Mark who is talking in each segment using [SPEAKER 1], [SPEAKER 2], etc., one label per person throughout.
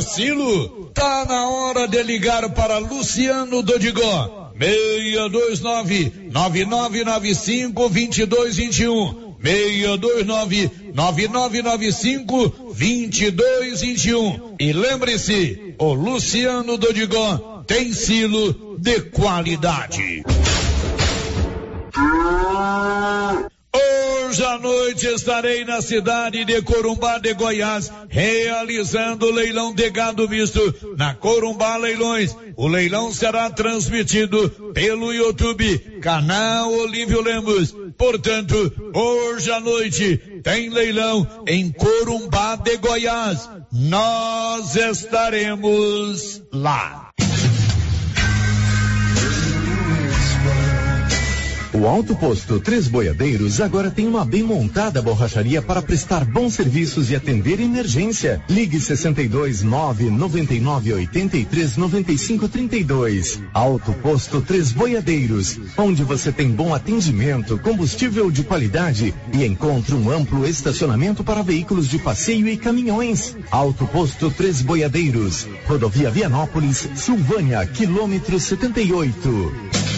[SPEAKER 1] Silo, tá na hora de ligar para Luciano Dodigó. 629 9995 2221. 629 9995 2221. E lembre-se, o Luciano Dodigó tem silo de qualidade. Hoje à noite estarei na cidade de Corumbá de Goiás, realizando o leilão de gado misto na Corumbá Leilões. O leilão será transmitido pelo YouTube, canal Olívio Lemos. Portanto, hoje à noite tem leilão em Corumbá de Goiás. Nós estaremos lá.
[SPEAKER 2] O Alto Posto Três Boiadeiros agora tem uma bem montada borracharia para prestar bons serviços e atender emergência. Ligue 62 9 99 83 95 32. Alto Posto Três Boiadeiros, onde você tem bom atendimento, combustível de qualidade e encontra um amplo estacionamento para veículos de passeio e caminhões. Alto Posto Três Boiadeiros, Rodovia Vianópolis, Silvânia, quilômetro 78.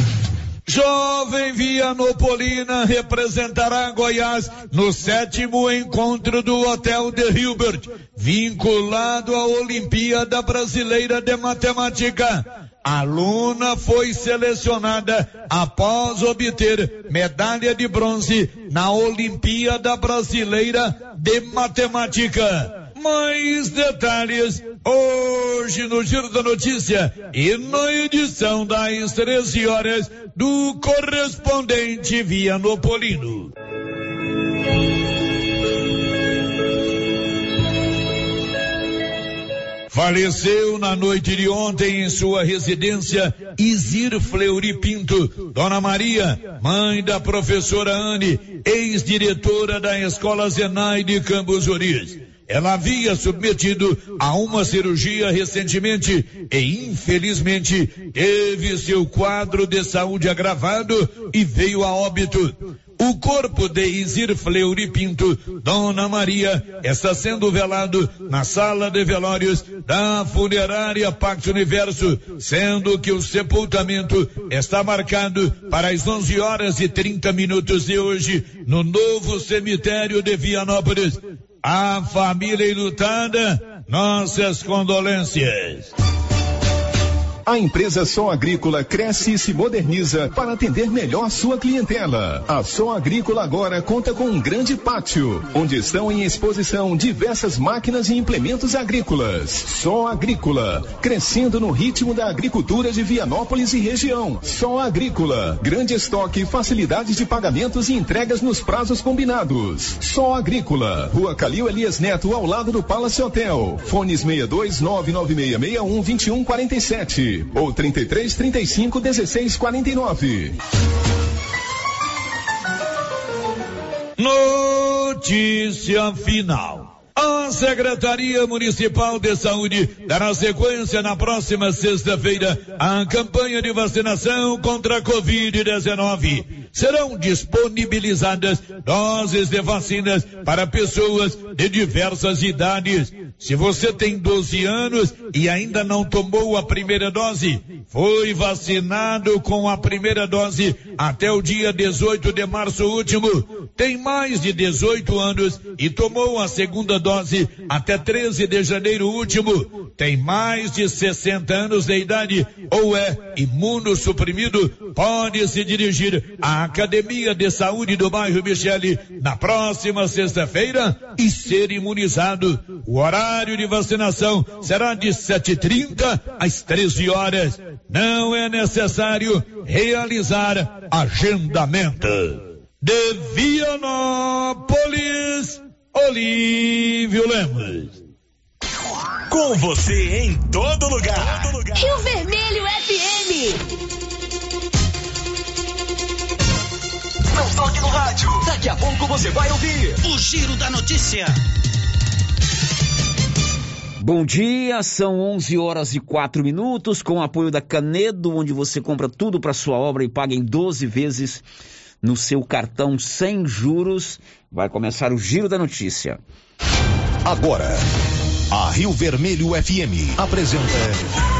[SPEAKER 1] Jovem Vianopolina representará Goiás no sétimo encontro do Hotel de Hilbert, vinculado à Olimpíada Brasileira de Matemática. A aluna foi selecionada após obter medalha de bronze na Olimpíada Brasileira de Matemática. Mais detalhes hoje no Giro da Notícia e na edição das 13 horas do correspondente Vianopolino. Faleceu na noite de ontem em sua residência Isir Fleury Pinto, Dona Maria, mãe da professora Anne, ex-diretora da Escola Zenai de Campos Juris. Ela havia submetido a uma cirurgia recentemente e infelizmente teve seu quadro de saúde agravado e veio a óbito. O corpo de Isir Fleury Pinto, Dona Maria, está sendo velado na sala de velórios da funerária Pacto Universo, sendo que o sepultamento está marcado para as 11 horas e 30 minutos de hoje no novo cemitério de Vianópolis. A família enlutada, nossas condolências.
[SPEAKER 3] A empresa Som Agrícola cresce e se moderniza para atender melhor sua clientela. A Som Agrícola agora conta com um grande pátio, onde estão em exposição diversas máquinas e implementos agrícolas. Som Agrícola, crescendo no ritmo da agricultura de Vianópolis e região. Som Agrícola, grande estoque, facilidades de pagamentos e entregas nos prazos combinados. Som Agrícola, Rua Calil Elias Neto, ao lado do Palace Hotel. Fones 62 99661 2147 ou 33 35 16 49.
[SPEAKER 1] Notícia final. A Secretaria Municipal de Saúde dará sequência na próxima sexta-feira à campanha de vacinação contra a Covid-19. Serão disponibilizadas doses de vacinas para pessoas de diversas idades. Se você tem 12 anos e ainda não tomou a primeira dose, foi vacinado com a primeira dose até o dia 18 de março último, tem mais de 18 anos e tomou a segunda dose até 13 de janeiro último, tem mais de 60 anos de idade ou é imunossuprimido, pode se dirigir à Academia de Saúde do bairro Michele na próxima sexta-feira e ser imunizado. O horário de vacinação será de 7h30 às 13 horas. Não é necessário realizar agendamento. De Vianópolis, Olívio Lemos.
[SPEAKER 4] Com você em todo lugar. Todo lugar.
[SPEAKER 5] Rio Vermelho FM.
[SPEAKER 4] Toque no rádio. Daqui a pouco você vai ouvir
[SPEAKER 6] o Giro da Notícia.
[SPEAKER 7] Bom dia, são 11 horas e 4 minutos, com o apoio da Canedo, onde você compra tudo para sua obra e paga em 12 vezes no seu cartão sem juros. Vai começar o Giro da Notícia.
[SPEAKER 3] Agora,
[SPEAKER 8] A Rio Vermelho FM apresenta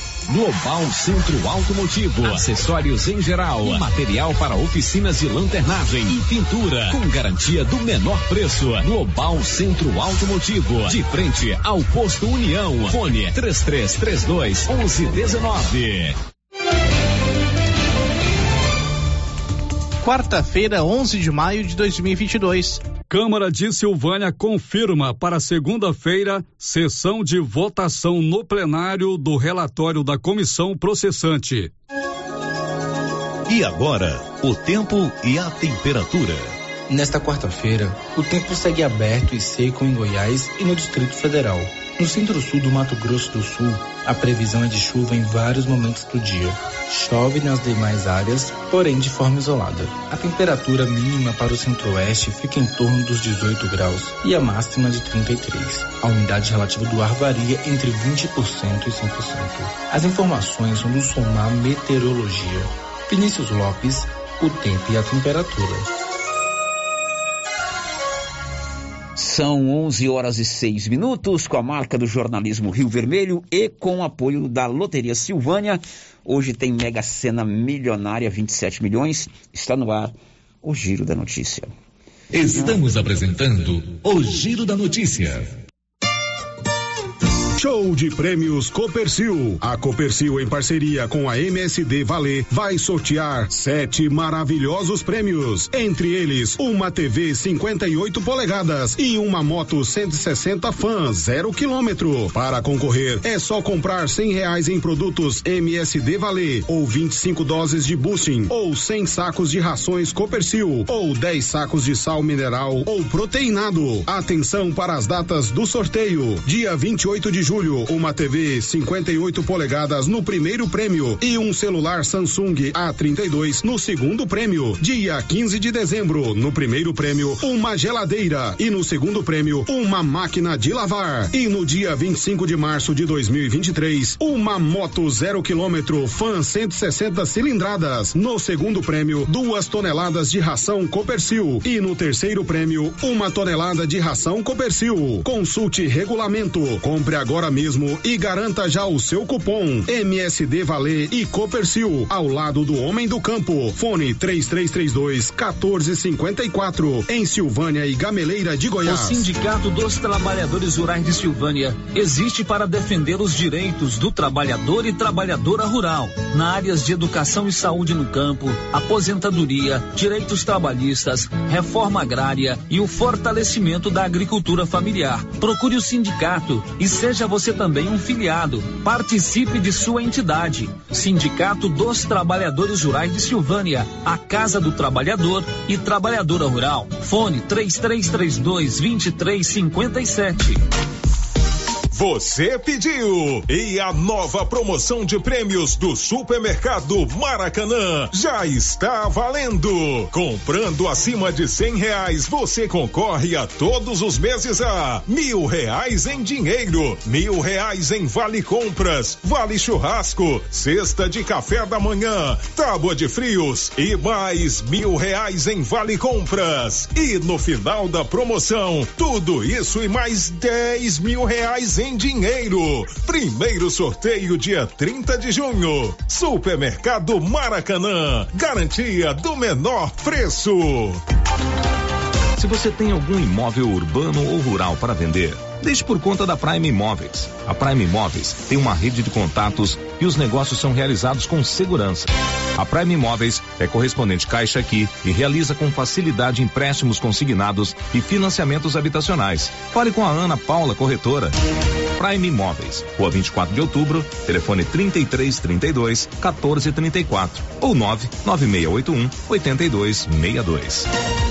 [SPEAKER 9] Global Centro Automotivo, acessórios em geral, material para oficinas de lanternagem e pintura, com garantia do menor preço. Global Centro Automotivo, de frente ao posto União. Fone 3332 1119.
[SPEAKER 10] Quarta-feira, 11 de maio de 2022.
[SPEAKER 11] Câmara de Silvânia confirma para segunda-feira sessão de votação no plenário do relatório da comissão processante.
[SPEAKER 8] E agora, o tempo e a temperatura.
[SPEAKER 12] Nesta quarta-feira, o tempo segue aberto e seco em Goiás e no Distrito Federal. No centro-sul do Mato Grosso do Sul, a previsão é de chuva em vários momentos do dia. Chove nas demais áreas, porém de forma isolada. A temperatura mínima para o centro-oeste fica em torno dos 18 graus e a máxima de 33. A umidade relativa do ar varia entre 20% e 100%. As informações são do Somar Meteorologia. Vinícius Lopes, o tempo e a temperatura.
[SPEAKER 7] São 11 horas e 6 minutos, com a marca do jornalismo Rio Vermelho e com o apoio da Loteria Silvânia. Hoje tem Mega Sena Milionária, 27 milhões. Está no ar o Giro da Notícia.
[SPEAKER 8] Estamos apresentando o Giro da Notícia.
[SPEAKER 13] Show de prêmios Copercil. A Copercil, em parceria com a MSD Valer, vai sortear sete maravilhosos prêmios. Entre eles, uma TV 58 polegadas e uma moto 160 fãs, zero quilômetro. Para concorrer, é só comprar cem reais em produtos MSD Valer, ou 25 doses de boosting, ou 100 sacos de rações Copercil, ou 10 sacos de sal mineral ou proteinado. Atenção para as datas do sorteio. Dia 28 de julho, uma TV 58 polegadas no primeiro prêmio e um celular Samsung A32 no segundo prêmio. Dia 15 de dezembro, no primeiro prêmio, uma geladeira e no segundo prêmio, uma máquina de lavar. E no dia 25 de março de 2023, uma moto zero quilômetro Fan 160 cilindradas. No segundo prêmio, duas toneladas de ração Copercil e no terceiro prêmio, uma tonelada de ração Copercil. Consulte regulamento. Compre agora mesmo e garanta já o seu cupom MSD Valer e Copercil ao lado do Homem do Campo. Fone 3332 1454 em Silvânia e Gameleira de
[SPEAKER 9] O
[SPEAKER 13] Goiás.
[SPEAKER 9] Sindicato dos Trabalhadores Rurais de Silvânia existe para defender os direitos do trabalhador e trabalhadora rural, na áreas de educação e saúde no campo, aposentadoria, direitos trabalhistas, reforma agrária e o fortalecimento da agricultura familiar. Procure o sindicato e seja você também um filiado. Participe de sua entidade. Sindicato dos Trabalhadores Rurais de Silvânia, a Casa do Trabalhador e Trabalhadora Rural. Fone 3332 2357.
[SPEAKER 3] Você pediu! E a nova promoção de prêmios do Supermercado Maracanã já está valendo! Comprando acima de cem reais, você concorre a todos os meses a mil reais em dinheiro, mil reais em vale compras, vale churrasco, cesta de café da manhã, tábua de frios e mais mil reais em vale compras. E no final da promoção, tudo isso e mais dez mil reais em dinheiro. Primeiro sorteio dia 30 de junho. Supermercado Maracanã. Garantia do menor preço.
[SPEAKER 6] Se você tem algum imóvel urbano ou rural para vender, deixe por conta da Prime Imóveis. A Prime Imóveis tem uma rede de contatos e os negócios são realizados com segurança. A Prime Imóveis é correspondente Caixa aqui e realiza com facilidade empréstimos consignados e financiamentos habitacionais. Fale com a Ana Paula, corretora. Prime Imóveis, Rua 24 de Outubro, telefone 3332 1434 ou 99681 8262.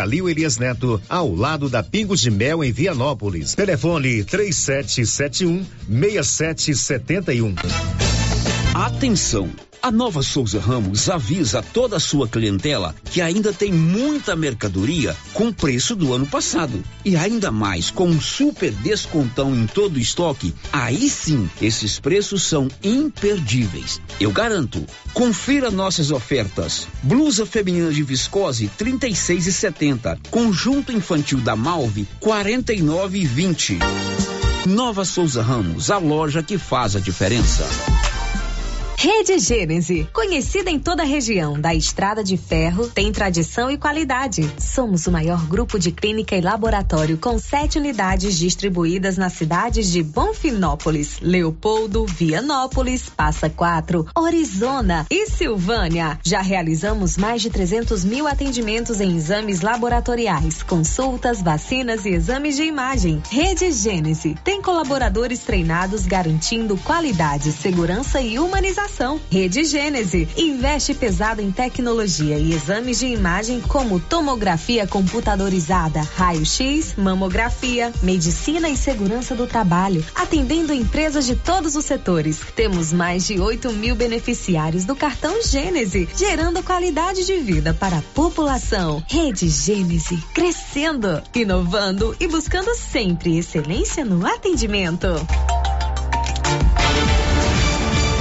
[SPEAKER 14] Calil Elias Neto, ao lado da Pingos de Mel em Vianópolis. Telefone 3771 6771.
[SPEAKER 7] Atenção! A Nova Souza Ramos avisa toda a sua clientela que ainda tem muita mercadoria com preço do ano passado. E ainda mais, com um super descontão em todo o estoque, aí sim, esses preços são imperdíveis. Eu garanto. Confira nossas ofertas. Blusa feminina de viscose 36,70. Conjunto infantil da Malve 49,20. Nova Souza Ramos, a loja que faz a diferença.
[SPEAKER 15] Rede Gênese, conhecida em toda a região da Estrada de Ferro, tem tradição e qualidade. Somos o maior grupo de clínica e laboratório com sete unidades distribuídas nas cidades de Bonfinópolis, Leopoldo, Vianópolis, Passa Quatro, Orizona e Silvânia. Já realizamos mais de 300 mil atendimentos em exames laboratoriais, consultas, vacinas e exames de imagem. Rede Gênese tem colaboradores treinados garantindo qualidade, segurança e humanização Rede Gênese investe pesado em tecnologia e exames de imagem como tomografia computadorizada, raio-x, mamografia, medicina e segurança do trabalho, atendendo empresas de todos os setores. Temos mais de 8 mil beneficiários do cartão Gênese, gerando qualidade de vida para a população. Rede Gênese, crescendo, inovando e buscando sempre excelência no atendimento.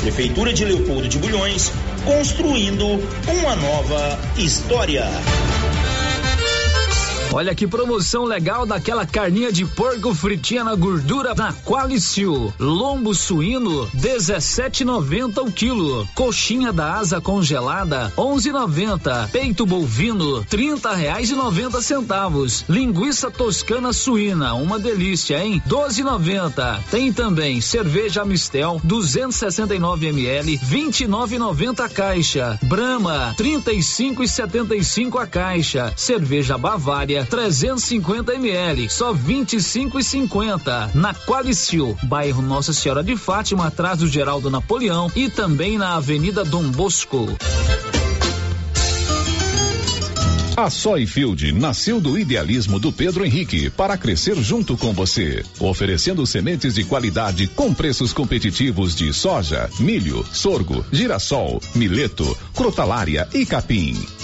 [SPEAKER 16] Prefeitura de Leopoldo de Bulhões, construindo uma nova história.
[SPEAKER 9] Olha que promoção legal daquela carninha de porco fritinha na gordura na Qualicil. Lombo suíno 17,90 o quilo. Coxinha da asa congelada 11,90. Peito bovino 30 reais e 90 centavos. Linguiça toscana suína, uma delícia, hein? 12,90. Tem também cerveja Mistel 269 ml 29,90 a caixa. Brahma 35,75 a caixa. Cerveja Bavária 350 ml, só 25 e 50 na Qualicil, bairro Nossa Senhora de Fátima, atrás do Geraldo Napoleão e também na Avenida Dom Bosco.
[SPEAKER 6] A Soyfield nasceu do idealismo do Pedro Henrique para crescer junto com você, oferecendo sementes de qualidade com preços competitivos de soja, milho, sorgo, girassol, mileto, crotalária e capim.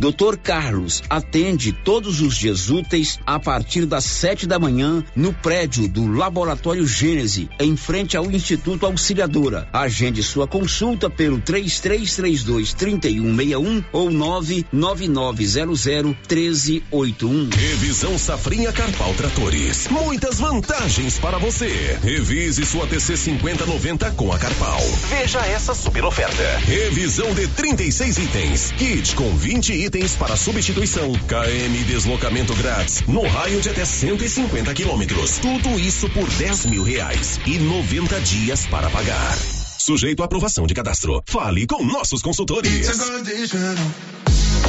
[SPEAKER 17] Dr. Carlos atende todos os dias úteis a partir das sete da manhã no prédio do Laboratório Gênese, em frente ao Instituto Auxiliadora. Agende sua consulta pelo 3332 3161 ou 99900 1381.
[SPEAKER 18] Revisão Safrinha Carpal Tratores. Muitas vantagens para você. Revise sua TC 5090 com a Carpal. Veja essa super oferta. Revisão de 36 itens. Kit com 20 itens para substituição. KM deslocamento grátis. No raio de até 150 quilômetros. Tudo isso por 10 mil reais. E 90 dias para pagar. Sujeito à aprovação de cadastro. Fale com nossos consultores.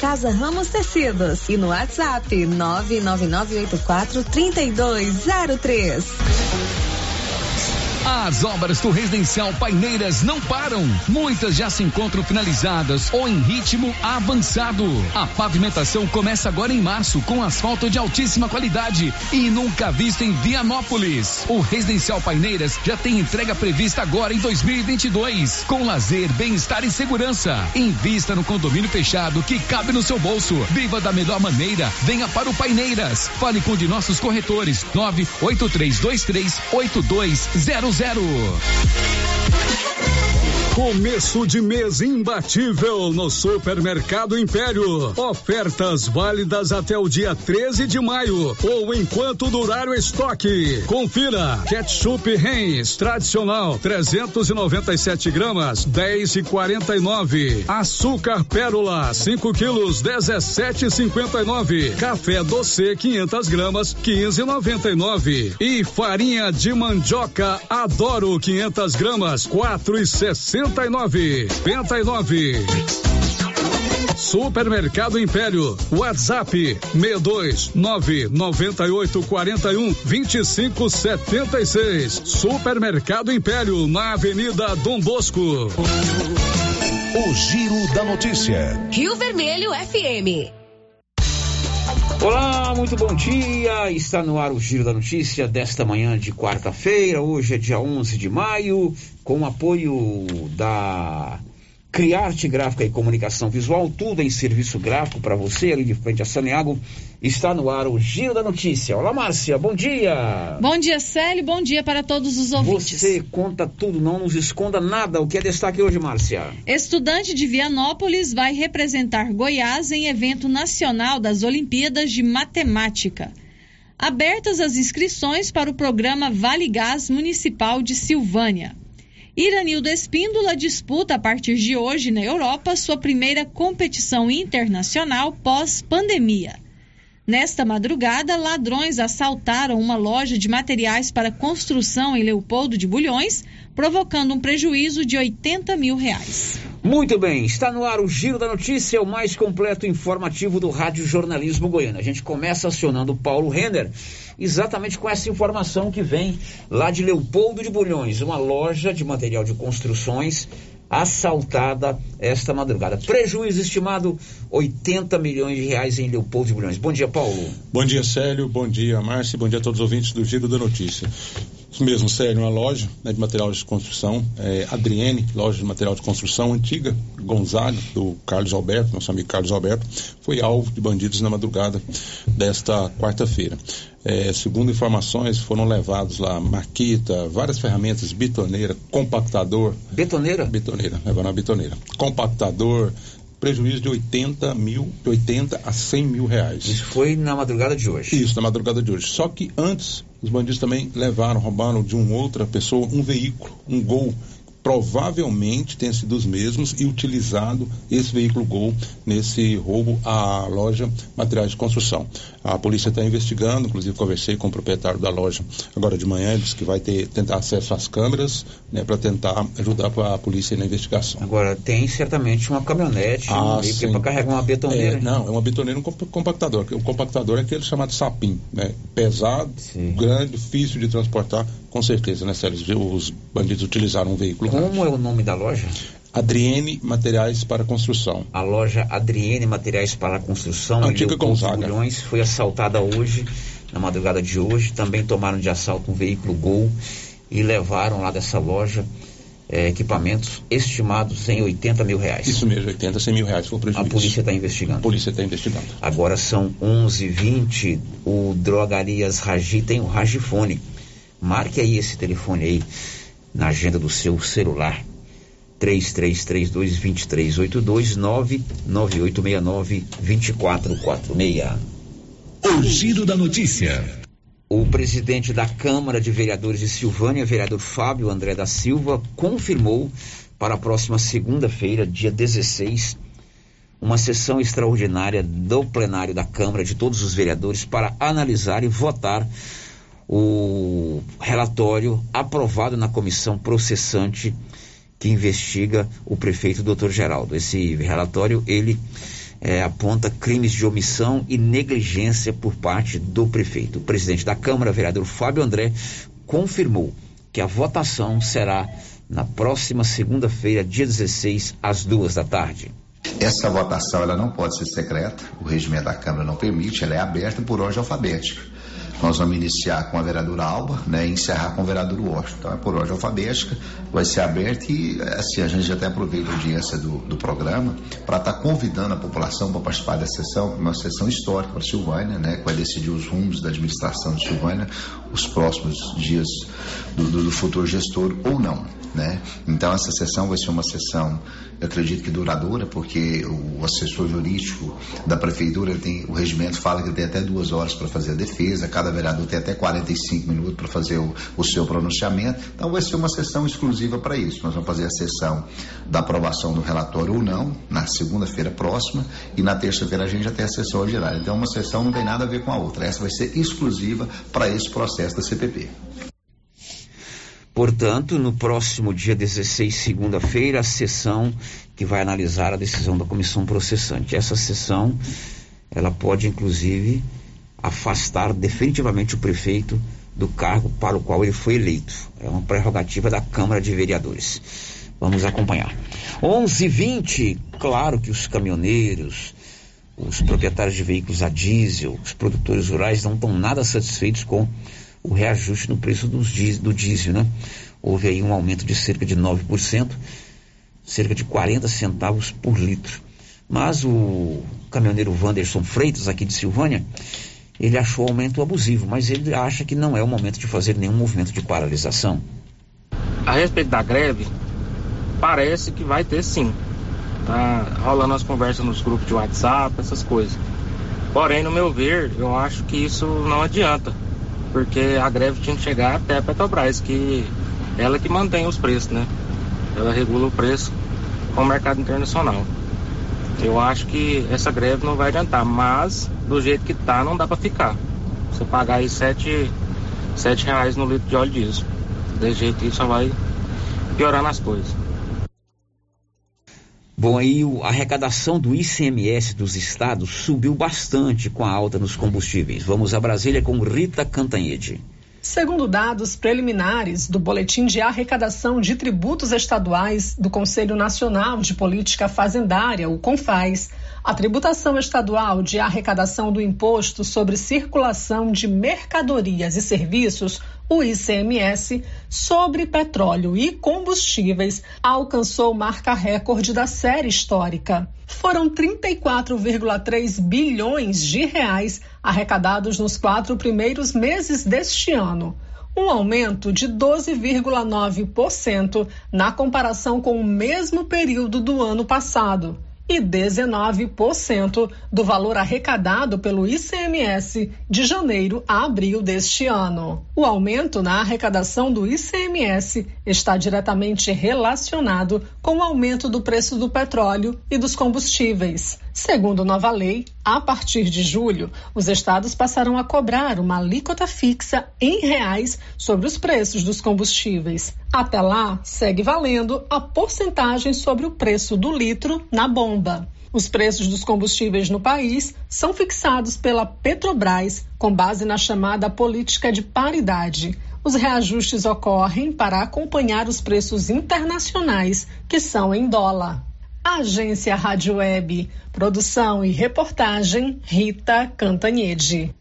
[SPEAKER 15] Casa Ramos Tecidos e no WhatsApp 99984 3203.
[SPEAKER 19] As obras do residencial Paineiras não param. Muitas já se encontram finalizadas ou em ritmo avançado. A pavimentação começa agora em março com asfalto de altíssima qualidade e nunca visto em Vianópolis. O residencial Paineiras já tem entrega prevista agora em 2022, com lazer, bem-estar e segurança. Invista no condomínio fechado que cabe no seu bolso. Viva da melhor maneira. Venha para o Paineiras. Fale com um de nossos corretores. 98323 8200 zero.
[SPEAKER 11] Começo de mês imbatível no Supermercado Império. Ofertas válidas até o dia 13 de maio ou enquanto durar o estoque. Confira: ketchup Heinz tradicional 397 gramas 10 e 49. Açúcar Pérola 5 quilos 17,59. Café doce 500 gramas 15,99. E farinha de mandioca Adoro 500 gramas 4,60 59 59 Supermercado Império, WhatsApp 62 998 41 25 76. Supermercado Império, na Avenida Dom Bosco.
[SPEAKER 18] O Giro da Notícia.
[SPEAKER 5] Rio Vermelho FM.
[SPEAKER 7] Olá, muito bom dia. Está no ar o Giro da Notícia desta manhã de quarta-feira. Hoje é dia 11 de maio, com apoio da Criarte Gráfica e Comunicação Visual, tudo em serviço gráfico para você, ali de frente a Saneago. Está no ar o Giro da Notícia. Olá, Márcia, bom dia.
[SPEAKER 20] Bom dia, Célio, bom dia para todos os ouvintes.
[SPEAKER 7] Você conta tudo, não nos esconda nada. O que é destaque hoje, Márcia?
[SPEAKER 20] Estudante de Vianópolis vai representar Goiás em evento nacional das Olimpíadas de Matemática. Abertas as inscrições para o programa Vale Gás Municipal de Silvânia. Iranildo Espíndola disputa a partir de hoje na Europa sua primeira competição internacional pós-pandemia. Nesta madrugada, ladrões assaltaram uma loja de materiais para construção em Leopoldo de Bulhões, provocando um prejuízo de 80 mil reais.
[SPEAKER 7] Muito bem, está no ar o Giro da Notícia, o mais completo informativo do Rádio Jornalismo Goiano. A gente começa acionando o Paulo Renner, exatamente com essa informação que vem lá de Leopoldo de Bulhões, uma loja de material de construções assaltada esta madrugada. Prejuízo estimado 80 milhões de reais em Leopoldo de Bulhões. Bom dia, Paulo.
[SPEAKER 21] Bom dia, Célio. Bom dia, Márcia. Bom dia a todos os ouvintes do Giro da Notícia. Isso mesmo, Célio, uma loja né, de material de construção, é, Adriene, loja de material de construção antiga, Gonzaga, do Carlos Alberto, nosso amigo Carlos Alberto, foi alvo de bandidos na madrugada desta quarta-feira. É, segundo informações, foram levados lá maquita, várias ferramentas, bitoneira, compactador.
[SPEAKER 7] Betoneira?
[SPEAKER 21] Betoneira, levaram a bitoneira. Compactador, prejuízo de 80 mil, de 80 a 100 mil reais.
[SPEAKER 7] Isso foi na madrugada de hoje?
[SPEAKER 21] Isso, na madrugada de hoje. Só que antes, os bandidos também levaram, roubaram de uma outra pessoa um veículo, um gol provavelmente tenha sido os mesmos e utilizado esse veículo Gol nesse roubo à loja Materiais de Construção. A polícia está investigando, inclusive conversei com o proprietário da loja agora de manhã, ele disse que vai ter, tentar acesso às câmeras, né, para tentar ajudar a polícia na investigação.
[SPEAKER 7] Agora, tem certamente uma caminhonete
[SPEAKER 21] Ah,
[SPEAKER 7] um para carregar uma betoneira.
[SPEAKER 21] É, não, é uma betoneira e um comp- compactador. O compactador é aquele chamado sapim, né? Pesado, grande, difícil de transportar, com certeza, né, Sérgio? Os bandidos utilizaram um veículo.
[SPEAKER 7] Como é o nome da loja?
[SPEAKER 21] Adriene Materiais para Construção.
[SPEAKER 7] A loja Adriene Materiais para Construção,
[SPEAKER 21] Antiga Gonzaga.
[SPEAKER 7] Bulhões, foi assaltada hoje, na madrugada de hoje. Também tomaram de assalto um veículo Gol e levaram lá dessa loja eh, equipamentos estimados em 80 mil reais.
[SPEAKER 21] Isso mesmo, 80, 100 mil reais foi o prejuízo.
[SPEAKER 7] A polícia está investigando.
[SPEAKER 21] A polícia está investigando.
[SPEAKER 7] Agora são 11h20. O Drogarias Ragi tem o Ragifone. Marque aí esse telefone aí na agenda do seu celular. 3332-2382 99869-2446.
[SPEAKER 6] O giro da notícia.
[SPEAKER 7] O presidente da Câmara de Vereadores de Silvânia, vereador Fábio André da Silva, confirmou para a próxima segunda-feira, dia 16, uma sessão extraordinária do plenário da Câmara de todos os vereadores para analisar e votar o relatório aprovado na comissão processante que investiga o prefeito Dr. Geraldo. Esse relatório ele eh, aponta crimes de omissão e negligência por parte do prefeito. O presidente da Câmara, vereador Fábio André, confirmou que a votação será na próxima segunda-feira, dia 16, às duas da tarde.
[SPEAKER 22] Essa votação ela não pode ser secreta, o regimento da Câmara não permite, ela é aberta por ordem alfabética. Nós vamos iniciar com a vereadora Alba né, e encerrar com o vereador Washington. Então é por ordem alfabética, vai ser aberto e assim, a gente até aproveita a audiência do, do programa para estar convidando a população para participar dessa sessão, uma sessão histórica para Silvânia, né, que vai decidir os rumos da administração de Silvânia, os próximos dias do, do, do futuro gestor ou não. Né? Então essa sessão vai ser uma sessão, eu acredito que duradoura, porque o assessor jurídico da prefeitura tem o regimento fala que tem até duas horas para fazer a defesa, cada vereador tem até 45 minutos para fazer o, o seu pronunciamento. Então vai ser uma sessão exclusiva para isso. Nós vamos fazer a sessão da aprovação do relatório ou não na segunda-feira próxima e na terça-feira a gente já tem a sessão ordinária. Então uma sessão não tem nada a ver com a outra. Essa vai ser exclusiva para esse processo da CPP.
[SPEAKER 7] Portanto, no próximo dia 16, segunda-feira, a sessão que vai analisar a decisão da comissão processante. Essa sessão, ela pode inclusive afastar definitivamente o prefeito do cargo para o qual ele foi eleito. É uma prerrogativa da Câmara de Vereadores. Vamos acompanhar. 11:20. Claro que os caminhoneiros, os proprietários de veículos a diesel, os produtores rurais não estão nada satisfeitos com o reajuste no preço dies- do diesel, né? Houve aí um aumento de cerca de 9%, cerca de 40 centavos por litro. Mas o caminhoneiro Wanderson Freitas, aqui de Silvânia, ele achou o aumento abusivo, mas ele acha que não é o momento de fazer nenhum movimento de paralisação.
[SPEAKER 23] A respeito da greve, parece que vai ter sim. Tá rolando as conversas nos grupos de WhatsApp, essas coisas. Porém, no meu ver, eu acho que isso não adianta. Porque a greve tinha que chegar até a Petrobras, que ela que mantém os preços, né? Ela regula o preço com o mercado internacional. Eu acho que essa greve não vai adiantar, mas do jeito que tá, não dá para ficar. Você pagar aí sete, sete reais no litro de óleo diesel. Desse jeito aí só vai piorando as coisas.
[SPEAKER 7] Bom, aí a arrecadação do ICMS dos estados subiu bastante com a alta nos combustíveis. Vamos a Brasília com Rita Cantanhede.
[SPEAKER 24] Segundo dados preliminares do Boletim de Arrecadação de Tributos Estaduais do Conselho Nacional de Política Fazendária, o CONFAS, a tributação estadual de arrecadação do Imposto sobre Circulação de Mercadorias e Serviços, o ICMS, sobre petróleo e combustíveis alcançou marca recorde da série histórica. Foram 34,3 bilhões de reais arrecadados nos quatro primeiros meses deste ano, um aumento de 12,9% na comparação com o mesmo período do ano passado e 19% do valor arrecadado pelo ICMS de janeiro a abril deste ano. O aumento na arrecadação do ICMS está diretamente relacionado com o aumento do preço do petróleo e dos combustíveis. Segundo nova lei, a partir de julho, os estados passarão a cobrar uma alíquota fixa em reais sobre os preços dos combustíveis. Até lá, segue valendo a porcentagem sobre o preço do litro na bomba. Os preços dos combustíveis no país são fixados pela Petrobras com base na chamada política de paridade. Os reajustes ocorrem para acompanhar os preços internacionais, que são em dólar. Agência Rádio Web. Produção e reportagem Rita Cantanhede.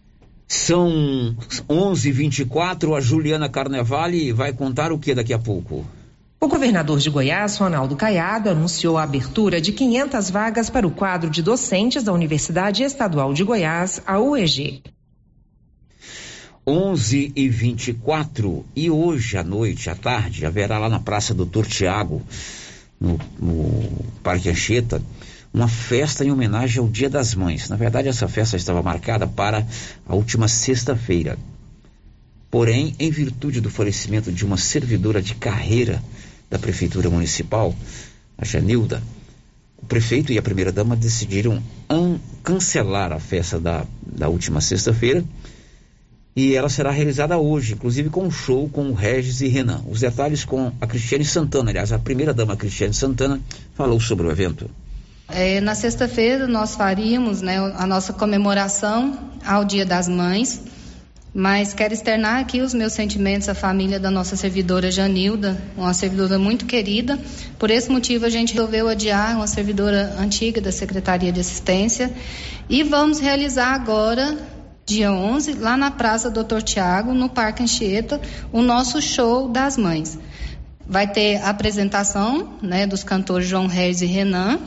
[SPEAKER 7] São 11:24. A Juliana Carnevale vai contar o que daqui a pouco?
[SPEAKER 25] O governador de Goiás, Ronaldo Caiado, anunciou a abertura de 500 vagas para o quadro de docentes da Universidade Estadual de Goiás, a UEG.
[SPEAKER 7] 11 e 24 e hoje à noite, à tarde, haverá lá na Praça Doutor Tiago no, no Parque Anchieta, uma festa em homenagem ao Dia das Mães. Na verdade, essa festa estava marcada para a última sexta-feira. Porém, em virtude do falecimento de uma servidora de carreira da Prefeitura Municipal, a Janilda, o prefeito e a primeira-dama decidiram cancelar a festa da, da última sexta-feira e ela será realizada hoje, inclusive com um show com o Regis e Renan. Os detalhes com a Cristiane Santana, aliás, a primeira dama Cristiane Santana falou sobre o evento.
[SPEAKER 26] É, na sexta-feira nós faríamos né, a nossa comemoração ao Dia das Mães, mas quero externar aqui os meus sentimentos à família da nossa servidora Janilda, uma servidora muito querida. Por esse motivo a gente resolveu adiar uma servidora antiga da Secretaria de Assistência e vamos realizar agora dia 11, lá na Praça Doutor Tiago, no Parque Anchieta, o nosso show das mães. Vai ter apresentação né, dos cantores João Reis e Renan.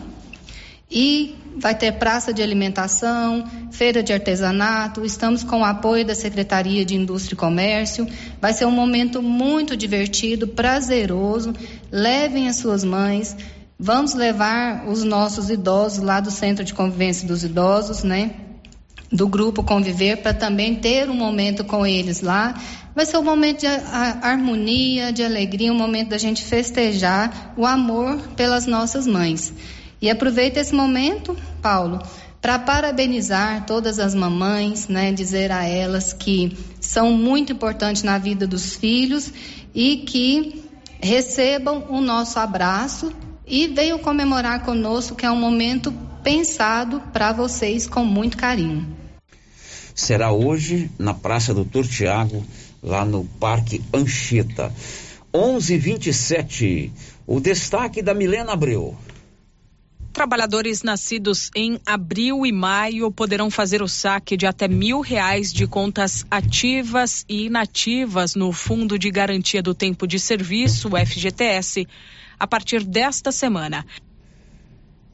[SPEAKER 26] E vai ter praça de alimentação, feira de artesanato. Estamos com o apoio da Secretaria de Indústria e Comércio. Vai ser um momento muito divertido, prazeroso. Levem as suas mães. Vamos levar os nossos idosos lá do Centro de Convivência dos Idosos, né? Do grupo conviver para também ter um momento com eles lá. Vai ser um momento de harmonia, de alegria, um momento da gente festejar o amor pelas nossas mães. E aproveita esse momento, Paulo, para parabenizar todas as mamães, né, dizer a elas que são muito importantes na vida dos filhos e que recebam o nosso abraço e venham comemorar conosco, que é um momento pensado para vocês com muito carinho
[SPEAKER 7] será hoje na Praça Doutor Tiago, lá no Parque Anchieta. 11:27. O destaque da Milena Abreu.
[SPEAKER 27] Trabalhadores nascidos em abril e maio poderão fazer o saque de até mil reais de contas ativas e inativas no Fundo de Garantia do Tempo de Serviço, FGTS, a partir desta semana.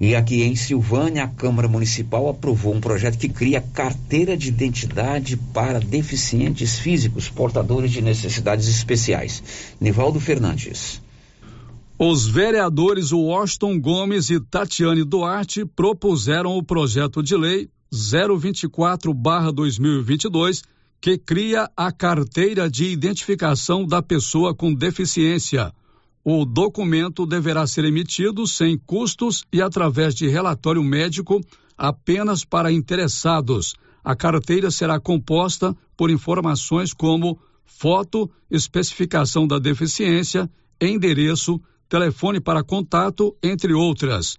[SPEAKER 7] E aqui em Silvânia, a Câmara Municipal aprovou um projeto que cria carteira de identidade para deficientes físicos portadores de necessidades especiais. Nivaldo Fernandes.
[SPEAKER 11] Os vereadores Washington Gomes e Tatiane Duarte propuseram o projeto de lei 024/2022 que cria a carteira de identificação da pessoa com deficiência o documento deverá ser emitido sem custos e através de relatório médico apenas para interessados. A carteira será composta por informações como foto, especificação da deficiência, endereço, telefone para contato, entre outras.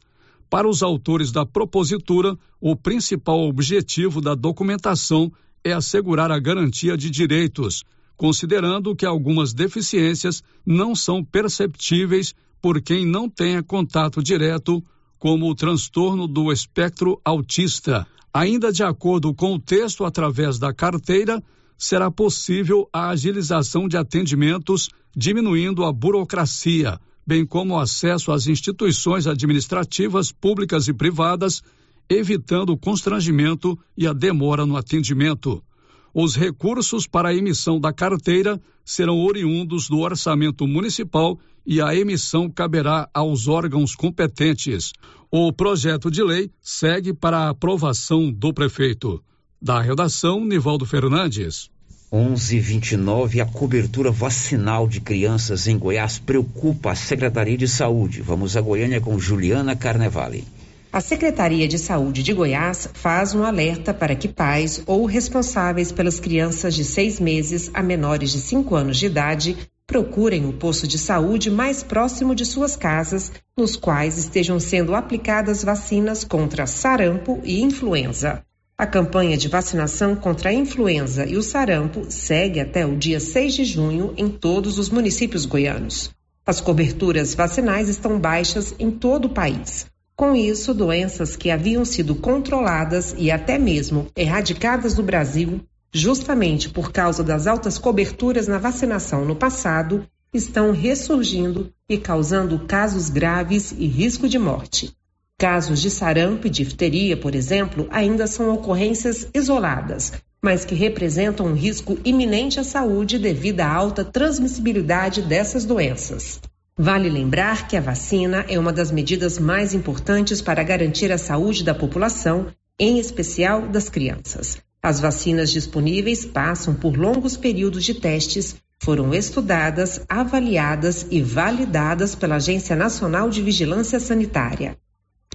[SPEAKER 11] Para os autores da propositura, o principal objetivo da documentação é assegurar a garantia de direitos considerando que algumas deficiências não são perceptíveis por quem não tenha contato direto, como o transtorno do espectro autista. Ainda de acordo com o texto, através da carteira, será possível a agilização de atendimentos, diminuindo a burocracia, bem como o acesso às instituições administrativas públicas e privadas, evitando o constrangimento e a demora no atendimento. Os recursos para a emissão da carteira serão oriundos do orçamento municipal e a emissão caberá aos órgãos competentes. O projeto de lei segue para a aprovação do prefeito. Da redação, Nivaldo Fernandes.
[SPEAKER 7] 11:29 a cobertura vacinal de crianças em Goiás preocupa a Secretaria de Saúde. Vamos a Goiânia com Juliana Carnevale.
[SPEAKER 25] A Secretaria de Saúde de Goiás faz um alerta para que pais ou responsáveis pelas crianças de seis meses a menores de cinco anos de idade procurem o posto de saúde mais próximo de suas casas, nos quais estejam sendo aplicadas vacinas contra sarampo e influenza. A campanha de vacinação contra a influenza e o sarampo segue até o dia 6 de junho em todos os municípios goianos. As coberturas vacinais estão baixas em todo o país. Com isso, doenças que haviam sido controladas e até mesmo erradicadas do Brasil, justamente por causa das altas coberturas na vacinação no passado, estão ressurgindo e causando casos graves e risco de morte. Casos de sarampo e difteria, por exemplo, ainda são ocorrências isoladas, mas que representam um risco iminente à saúde devido à alta transmissibilidade dessas doenças. Vale lembrar que a vacina é uma das medidas mais importantes para garantir a saúde da população, em especial das crianças. As vacinas disponíveis passam por longos períodos de testes, foram estudadas, avaliadas e validadas pela Agência Nacional de Vigilância Sanitária.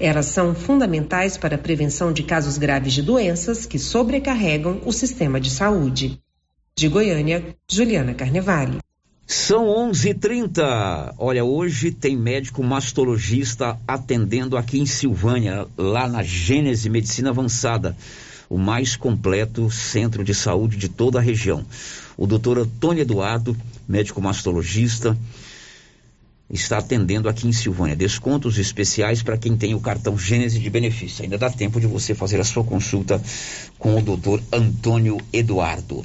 [SPEAKER 25] Elas são fundamentais para a prevenção de casos graves de doenças que sobrecarregam o sistema de saúde. De Goiânia, Juliana Carnevale.
[SPEAKER 7] São 11:30. Olha, hoje tem médico mastologista atendendo aqui em Silvânia, lá na Gênese Medicina Avançada, o mais completo centro de saúde de toda a região. O doutor Antônio Eduardo, médico mastologista, está atendendo aqui em Silvânia. Descontos especiais para quem tem o cartão Gênese de benefício. Ainda dá tempo de você fazer a sua consulta com o doutor Antônio Eduardo.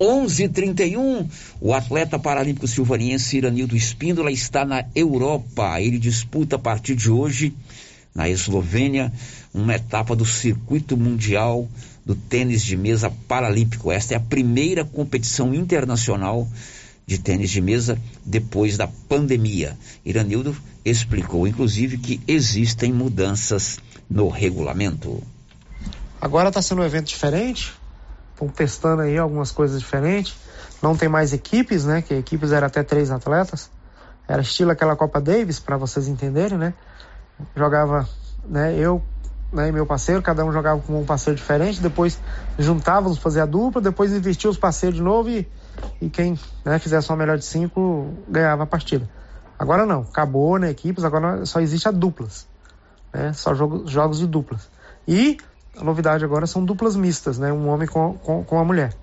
[SPEAKER 7] 11:31 o atleta paralímpico silvaniense Iranildo Espíndola está na Europa. Ele disputa a partir de hoje, na Eslovênia, uma etapa do circuito mundial do tênis de mesa paralímpico. Esta é a primeira competição internacional de tênis de mesa depois da pandemia. Iranildo explicou, inclusive, que existem mudanças no regulamento.
[SPEAKER 28] Agora está sendo um evento diferente, estão testando aí algumas coisas diferentes. Não tem mais equipes, né? Que equipes eram até três atletas. Era estilo aquela Copa Davis, para vocês entenderem, né? Jogava, né? Eu né, e meu parceiro, cada um jogava com um parceiro diferente, depois juntávamos, fazia a dupla, depois investia os parceiros de novo e e quem né, fizesse uma melhor de cinco ganhava a partida. Agora não, acabou né, equipes, agora só existe a duplas. Né, só jogo, jogos de duplas. E a novidade agora são duplas mistas, né, um homem com, com, com a mulher.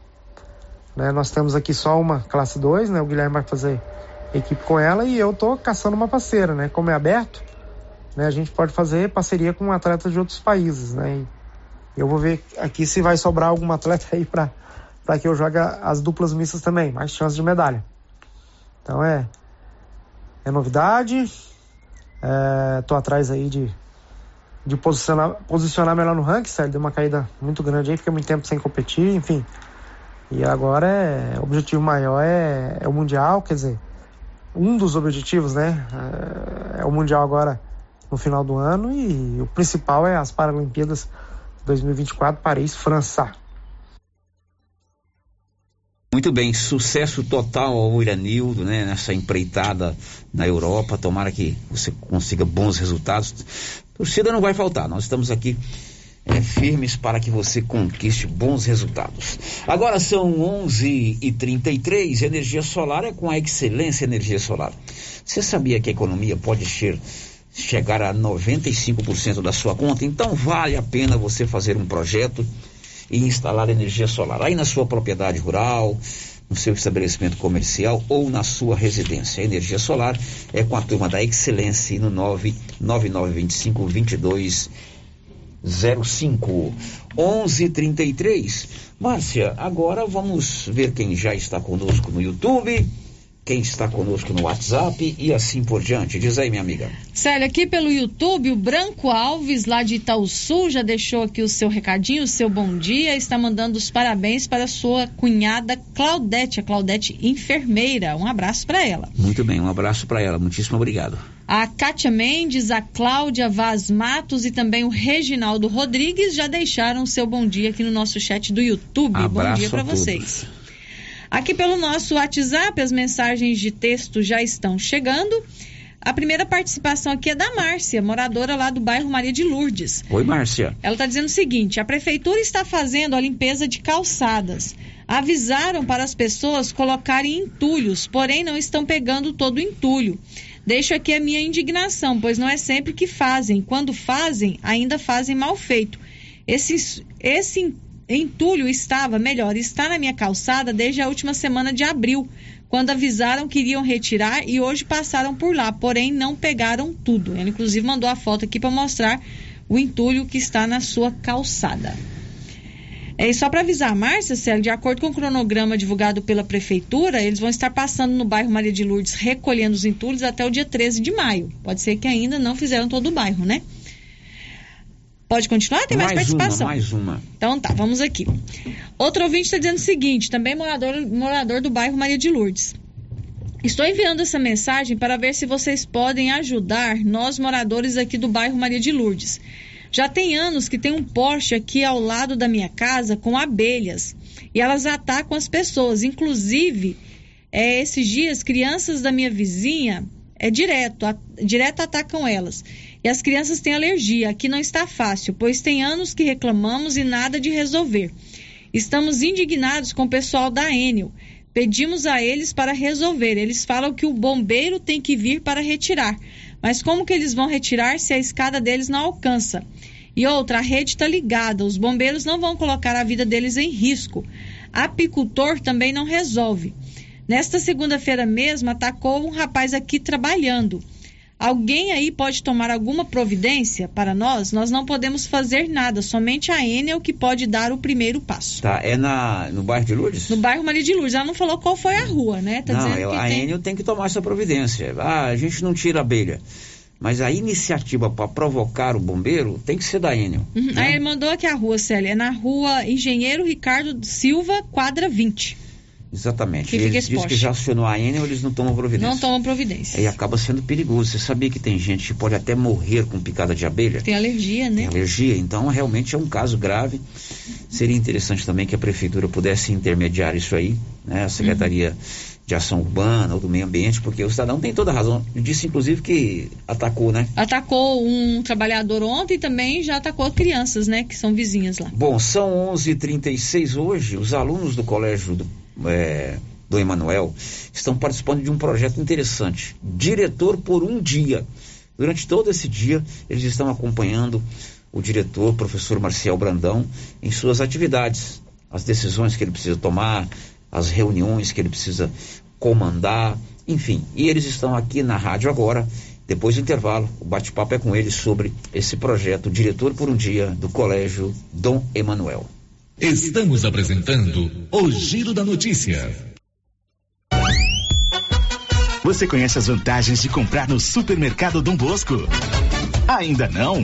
[SPEAKER 28] Né, nós temos aqui só uma classe 2, né, o Guilherme vai fazer equipe com ela e eu tô caçando uma parceira, né, como é aberto, né, a gente pode fazer parceria com atletas de outros países, né, e eu vou ver aqui se vai sobrar algum atleta aí para para que eu jogue as duplas mistas também, mais chance de medalha. Então é é novidade. É, tô atrás aí de, de posicionar, posicionar melhor no ranking, sério, deu uma caída muito grande aí, fiquei muito tempo sem competir, enfim. E agora é, o objetivo maior é, é o Mundial, quer dizer, um dos objetivos, né? É, é o Mundial agora no final do ano e o principal é as Paralimpíadas 2024 Paris, França.
[SPEAKER 7] Muito bem, sucesso total ao Iranildo, né, nessa empreitada na Europa. Tomara que você consiga bons resultados. Torcida não vai faltar, nós estamos aqui é, firmes para que você conquiste bons resultados. Agora são 11h33, energia solar é com a excelência energia solar. Você sabia que a economia pode ser, chegar a 95% da sua conta? Então vale a pena você fazer um projeto e instalar energia solar. Aí na sua propriedade rural, no seu estabelecimento comercial ou na sua residência. A energia solar é com a turma da Excelência no 99925 2205 1133. Márcia, agora vamos ver quem já está conosco no YouTube. Quem está conosco no WhatsApp e assim por diante. Diz aí, minha amiga.
[SPEAKER 20] Célia, aqui pelo YouTube, o Branco Alves, lá de Itaúsu, já deixou aqui o seu recadinho, o seu bom dia, está mandando os parabéns para a sua cunhada Claudete, a Claudete enfermeira. Um abraço para ela.
[SPEAKER 7] Muito bem, um abraço para ela. Muitíssimo obrigado.
[SPEAKER 20] A Kátia Mendes, a Cláudia Vaz Matos e também o Reginaldo Rodrigues já deixaram o seu bom dia aqui no nosso chat do YouTube.
[SPEAKER 7] Abraço
[SPEAKER 20] bom dia para vocês. Aqui pelo nosso WhatsApp, as mensagens de texto já estão chegando. A primeira participação aqui é da Márcia, moradora lá do bairro Maria de Lourdes.
[SPEAKER 7] Oi, Márcia.
[SPEAKER 20] Ela está dizendo o seguinte: a prefeitura está fazendo a limpeza de calçadas. Avisaram para as pessoas colocarem entulhos, porém não estão pegando todo o entulho. Deixo aqui a minha indignação, pois não é sempre que fazem. Quando fazem, ainda fazem mal feito. Esse, esse entulho estava, melhor, está na minha calçada desde a última semana de abril, quando avisaram que iriam retirar e hoje passaram por lá, porém não pegaram tudo. Ele inclusive mandou a foto aqui para mostrar o entulho que está na sua calçada. É, e só para avisar, Márcia, Célio, de acordo com o cronograma divulgado pela Prefeitura, eles vão estar passando no bairro Maria de Lourdes recolhendo os entulhos até o dia 13 de maio. Pode ser que ainda não fizeram todo o bairro, né? Pode continuar? Tem mais,
[SPEAKER 7] mais
[SPEAKER 20] participação?
[SPEAKER 7] Uma, mais uma.
[SPEAKER 20] Então tá, vamos aqui. Outro ouvinte está dizendo o seguinte, também morador, morador do bairro Maria de Lourdes. Estou enviando essa mensagem para ver se vocês podem ajudar nós moradores aqui do bairro Maria de Lourdes. Já tem anos que tem um poste aqui ao lado da minha casa com abelhas e elas atacam as pessoas. Inclusive, é, esses dias, crianças da minha vizinha é direto, a, direto atacam elas. E as crianças têm alergia. Aqui não está fácil, pois tem anos que reclamamos e nada de resolver. Estamos indignados com o pessoal da Enel. Pedimos a eles para resolver. Eles falam que o bombeiro tem que vir para retirar. Mas como que eles vão retirar se a escada deles não alcança? E outra, a rede está ligada. Os bombeiros não vão colocar a vida deles em risco. Apicultor também não resolve. Nesta segunda-feira mesmo, atacou um rapaz aqui trabalhando. Alguém aí pode tomar alguma providência para nós? Nós não podemos fazer nada, somente a Enel que pode dar o primeiro passo.
[SPEAKER 7] Tá, é na, no bairro de Lourdes?
[SPEAKER 20] No bairro Maria de Lourdes. Ela não falou qual foi a rua, né? Tá
[SPEAKER 7] não,
[SPEAKER 20] dizendo que
[SPEAKER 7] a
[SPEAKER 20] tem...
[SPEAKER 7] Enel tem que tomar essa providência. Ah, a gente não tira a abelha. Mas a iniciativa para provocar o bombeiro tem que ser da Enel.
[SPEAKER 20] Uhum.
[SPEAKER 7] né?
[SPEAKER 20] Aí ele mandou aqui a rua, Célia. É na rua Engenheiro Ricardo Silva, quadra 20.
[SPEAKER 7] Exatamente.
[SPEAKER 20] Que
[SPEAKER 7] Eles dizem que já acionou a Enel, eles não tomam providência.
[SPEAKER 20] Não tomam providência.
[SPEAKER 7] Aí acaba sendo perigoso. Você sabia que tem gente que pode até morrer com picada de abelha?
[SPEAKER 20] Tem alergia, né?
[SPEAKER 7] Tem alergia. Então, realmente é um caso grave. Seria interessante também que a prefeitura pudesse intermediar isso aí, né? A Secretaria de Ação Urbana ou do Meio Ambiente, porque o cidadão tem toda a razão. Disse, inclusive, que atacou, né?
[SPEAKER 20] Atacou um trabalhador ontem e também já atacou crianças, né? Que são vizinhas lá.
[SPEAKER 7] Bom, são 11h36 hoje. Os alunos do colégio do, é, do Emanuel estão participando de um projeto interessante. Diretor por um dia. Durante todo esse dia, eles estão acompanhando o diretor, professor Marcial Brandão, em suas atividades, as decisões que ele precisa tomar, as reuniões que ele precisa comandar, enfim. E eles estão aqui na rádio agora. Depois do intervalo, o bate-papo é com eles sobre esse projeto Diretor por um Dia do Colégio Dom Emanuel.
[SPEAKER 6] Estamos apresentando o Giro da Notícia.
[SPEAKER 29] Você conhece as vantagens de comprar no Supermercado Dom Bosco? Ainda não?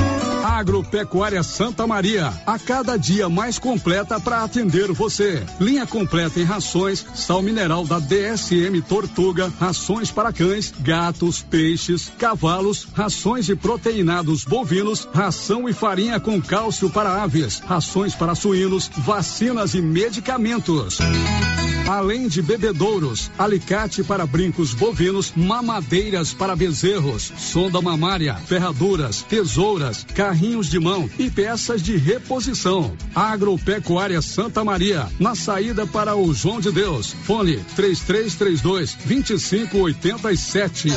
[SPEAKER 11] Agropecuária Santa Maria, a cada dia mais completa para atender você. Linha completa em rações, sal mineral da DSM Tortuga, rações para cães, gatos, peixes, cavalos, rações de proteinados bovinos, ração e farinha com cálcio para aves, rações para suínos, vacinas e medicamentos. Além de bebedouros, alicate para brincos bovinos, mamadeiras para bezerros, sonda mamária, ferraduras, tesouras, carrinhos carrinhos de mão e peças de reposição. Agropecuária Santa Maria, na saída para o João de Deus. Fone 3332 2587.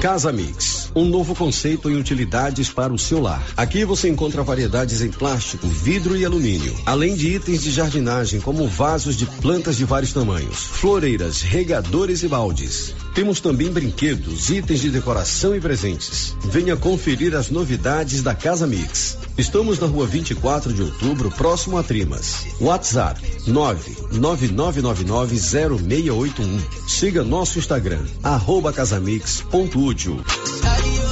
[SPEAKER 30] Casa Mix, um novo conceito em utilidades para o seu lar. Aqui você encontra variedades em plástico, vidro e alumínio, além de itens de jardinagem como vasos de plantas de vários tamanhos, floreiras, regadores e baldes. Temos também brinquedos, itens de decoração e presentes. Venha conferir as novidades da Casa Mix. Estamos na rua 24 de outubro, próximo a Trimas. WhatsApp 999990681. Siga nosso Instagram, arroba casamix.útil. Radio.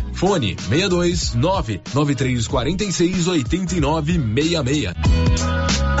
[SPEAKER 10] Fone 62 99346 8966.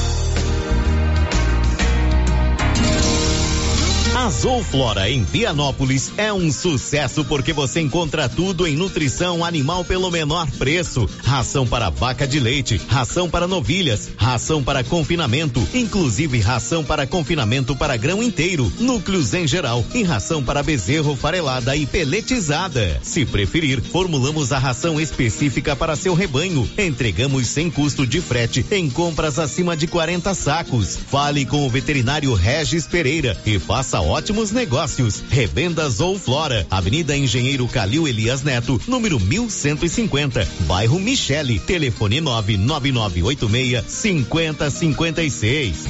[SPEAKER 31] A Zooflora em Vianópolis é um sucesso porque você encontra tudo em nutrição animal pelo menor preço. Ração para vaca de leite, ração para novilhas, ração para confinamento, inclusive ração para confinamento para grão inteiro, núcleos em geral e ração para bezerro farelada e peletizada. Se preferir, formulamos a ração específica para seu rebanho. Entregamos sem custo de frete em compras acima de 40 sacos. Fale com o veterinário Regis Pereira e faça ótimos negócios. Revendas ou Flora, Avenida Engenheiro Calil Elias Neto, número 1150, bairro Michele, telefone 99986 5056.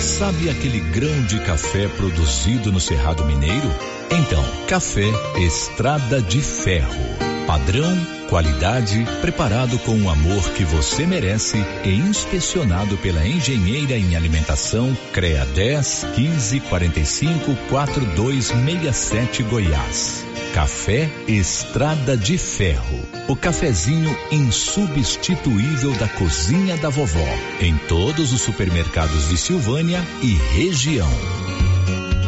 [SPEAKER 6] Sabe aquele grão de café produzido no Cerrado Mineiro? Então, café Estrada de Ferro. Padrão, qualidade, preparado com o amor que você merece e inspecionado pela engenheira em alimentação CREA 10 15 45 4267 Goiás. Café Estrada de Ferro. O cafezinho insubstituível da cozinha da vovó. Em todos os supermercados de Silvânia e região.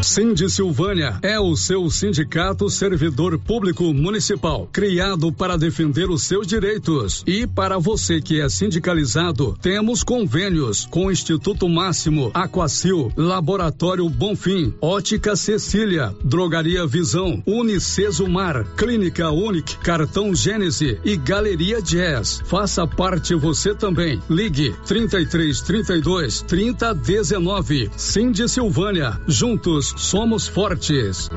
[SPEAKER 11] Cindy Silvânia é o seu sindicato servidor público municipal, criado para defender os seus direitos. E para você que é sindicalizado, temos convênios com o Instituto Máximo, Aquacil, Laboratório Bonfim, Ótica Cecília, Drogaria Visão, Unicesumar, Clínica Unic, Cartão Gênese e Galeria Jazz. Faça parte você também. Ligue 33 32 30 19. Cindy Silvânia, juntos somos fortes.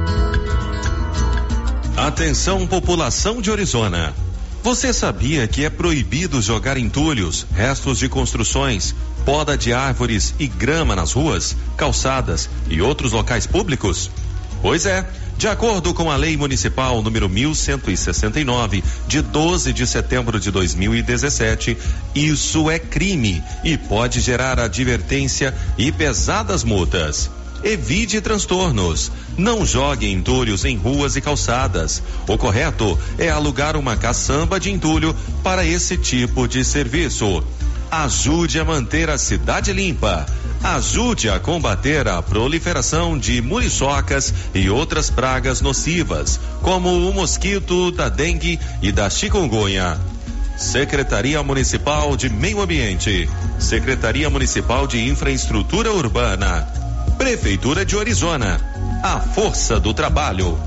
[SPEAKER 32] Atenção, população de Orizona. Você sabia que é proibido jogar entulhos, restos de construções, poda de árvores e grama nas ruas, calçadas e outros locais públicos? Pois é. De acordo com a Lei Municipal número 1169, de 12 de setembro de 2017, isso é crime e pode gerar advertência e pesadas multas. Evite transtornos. Não jogue entulhos em ruas e calçadas. O correto é alugar uma caçamba de entulho para esse tipo de serviço. Ajude a manter a cidade limpa. Ajude a combater a proliferação de muriçocas e outras pragas nocivas, como o mosquito da dengue e da chikungunya. Secretaria Municipal de Meio Ambiente. Secretaria Municipal de Infraestrutura Urbana. Prefeitura de Orizona. A força do trabalho.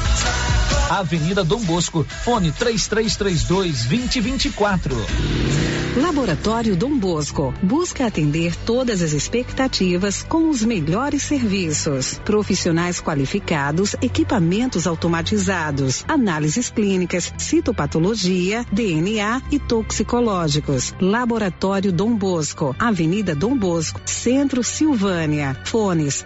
[SPEAKER 9] Avenida Dom Bosco, fone 3332 2024.
[SPEAKER 33] Laboratório Dom Bosco busca atender todas as expectativas com os melhores serviços. Profissionais qualificados, equipamentos automatizados, análises clínicas, citopatologia, DNA e toxicológicos. Laboratório Dom Bosco, Avenida Dom Bosco, Centro Silvânia. Fones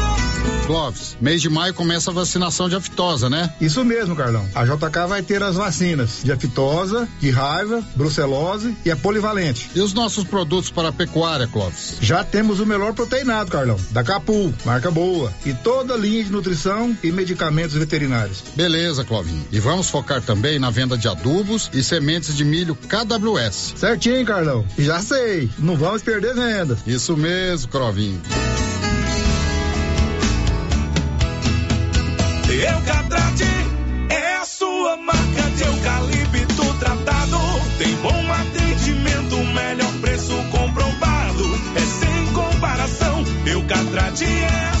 [SPEAKER 34] Clóvis, mês de maio começa a vacinação de aftosa, né?
[SPEAKER 35] Isso mesmo, Carlão. A JK vai ter as vacinas de aftosa, de raiva, brucelose e a polivalente.
[SPEAKER 34] E os nossos produtos para a pecuária, Clóvis?
[SPEAKER 35] Já temos o melhor proteinado, Carlão, da Capu, marca boa, e toda a linha de nutrição e medicamentos veterinários.
[SPEAKER 34] Beleza, Clovinho. E vamos focar também na venda de adubos e sementes de milho KWS.
[SPEAKER 35] Certinho, Carlão. Já sei. Não vamos perder vendas.
[SPEAKER 34] Isso mesmo, Clovinho.
[SPEAKER 36] Marca de eucalipto tratado. Tem bom atendimento, melhor preço comprovado. É sem comparação. Eucatrate é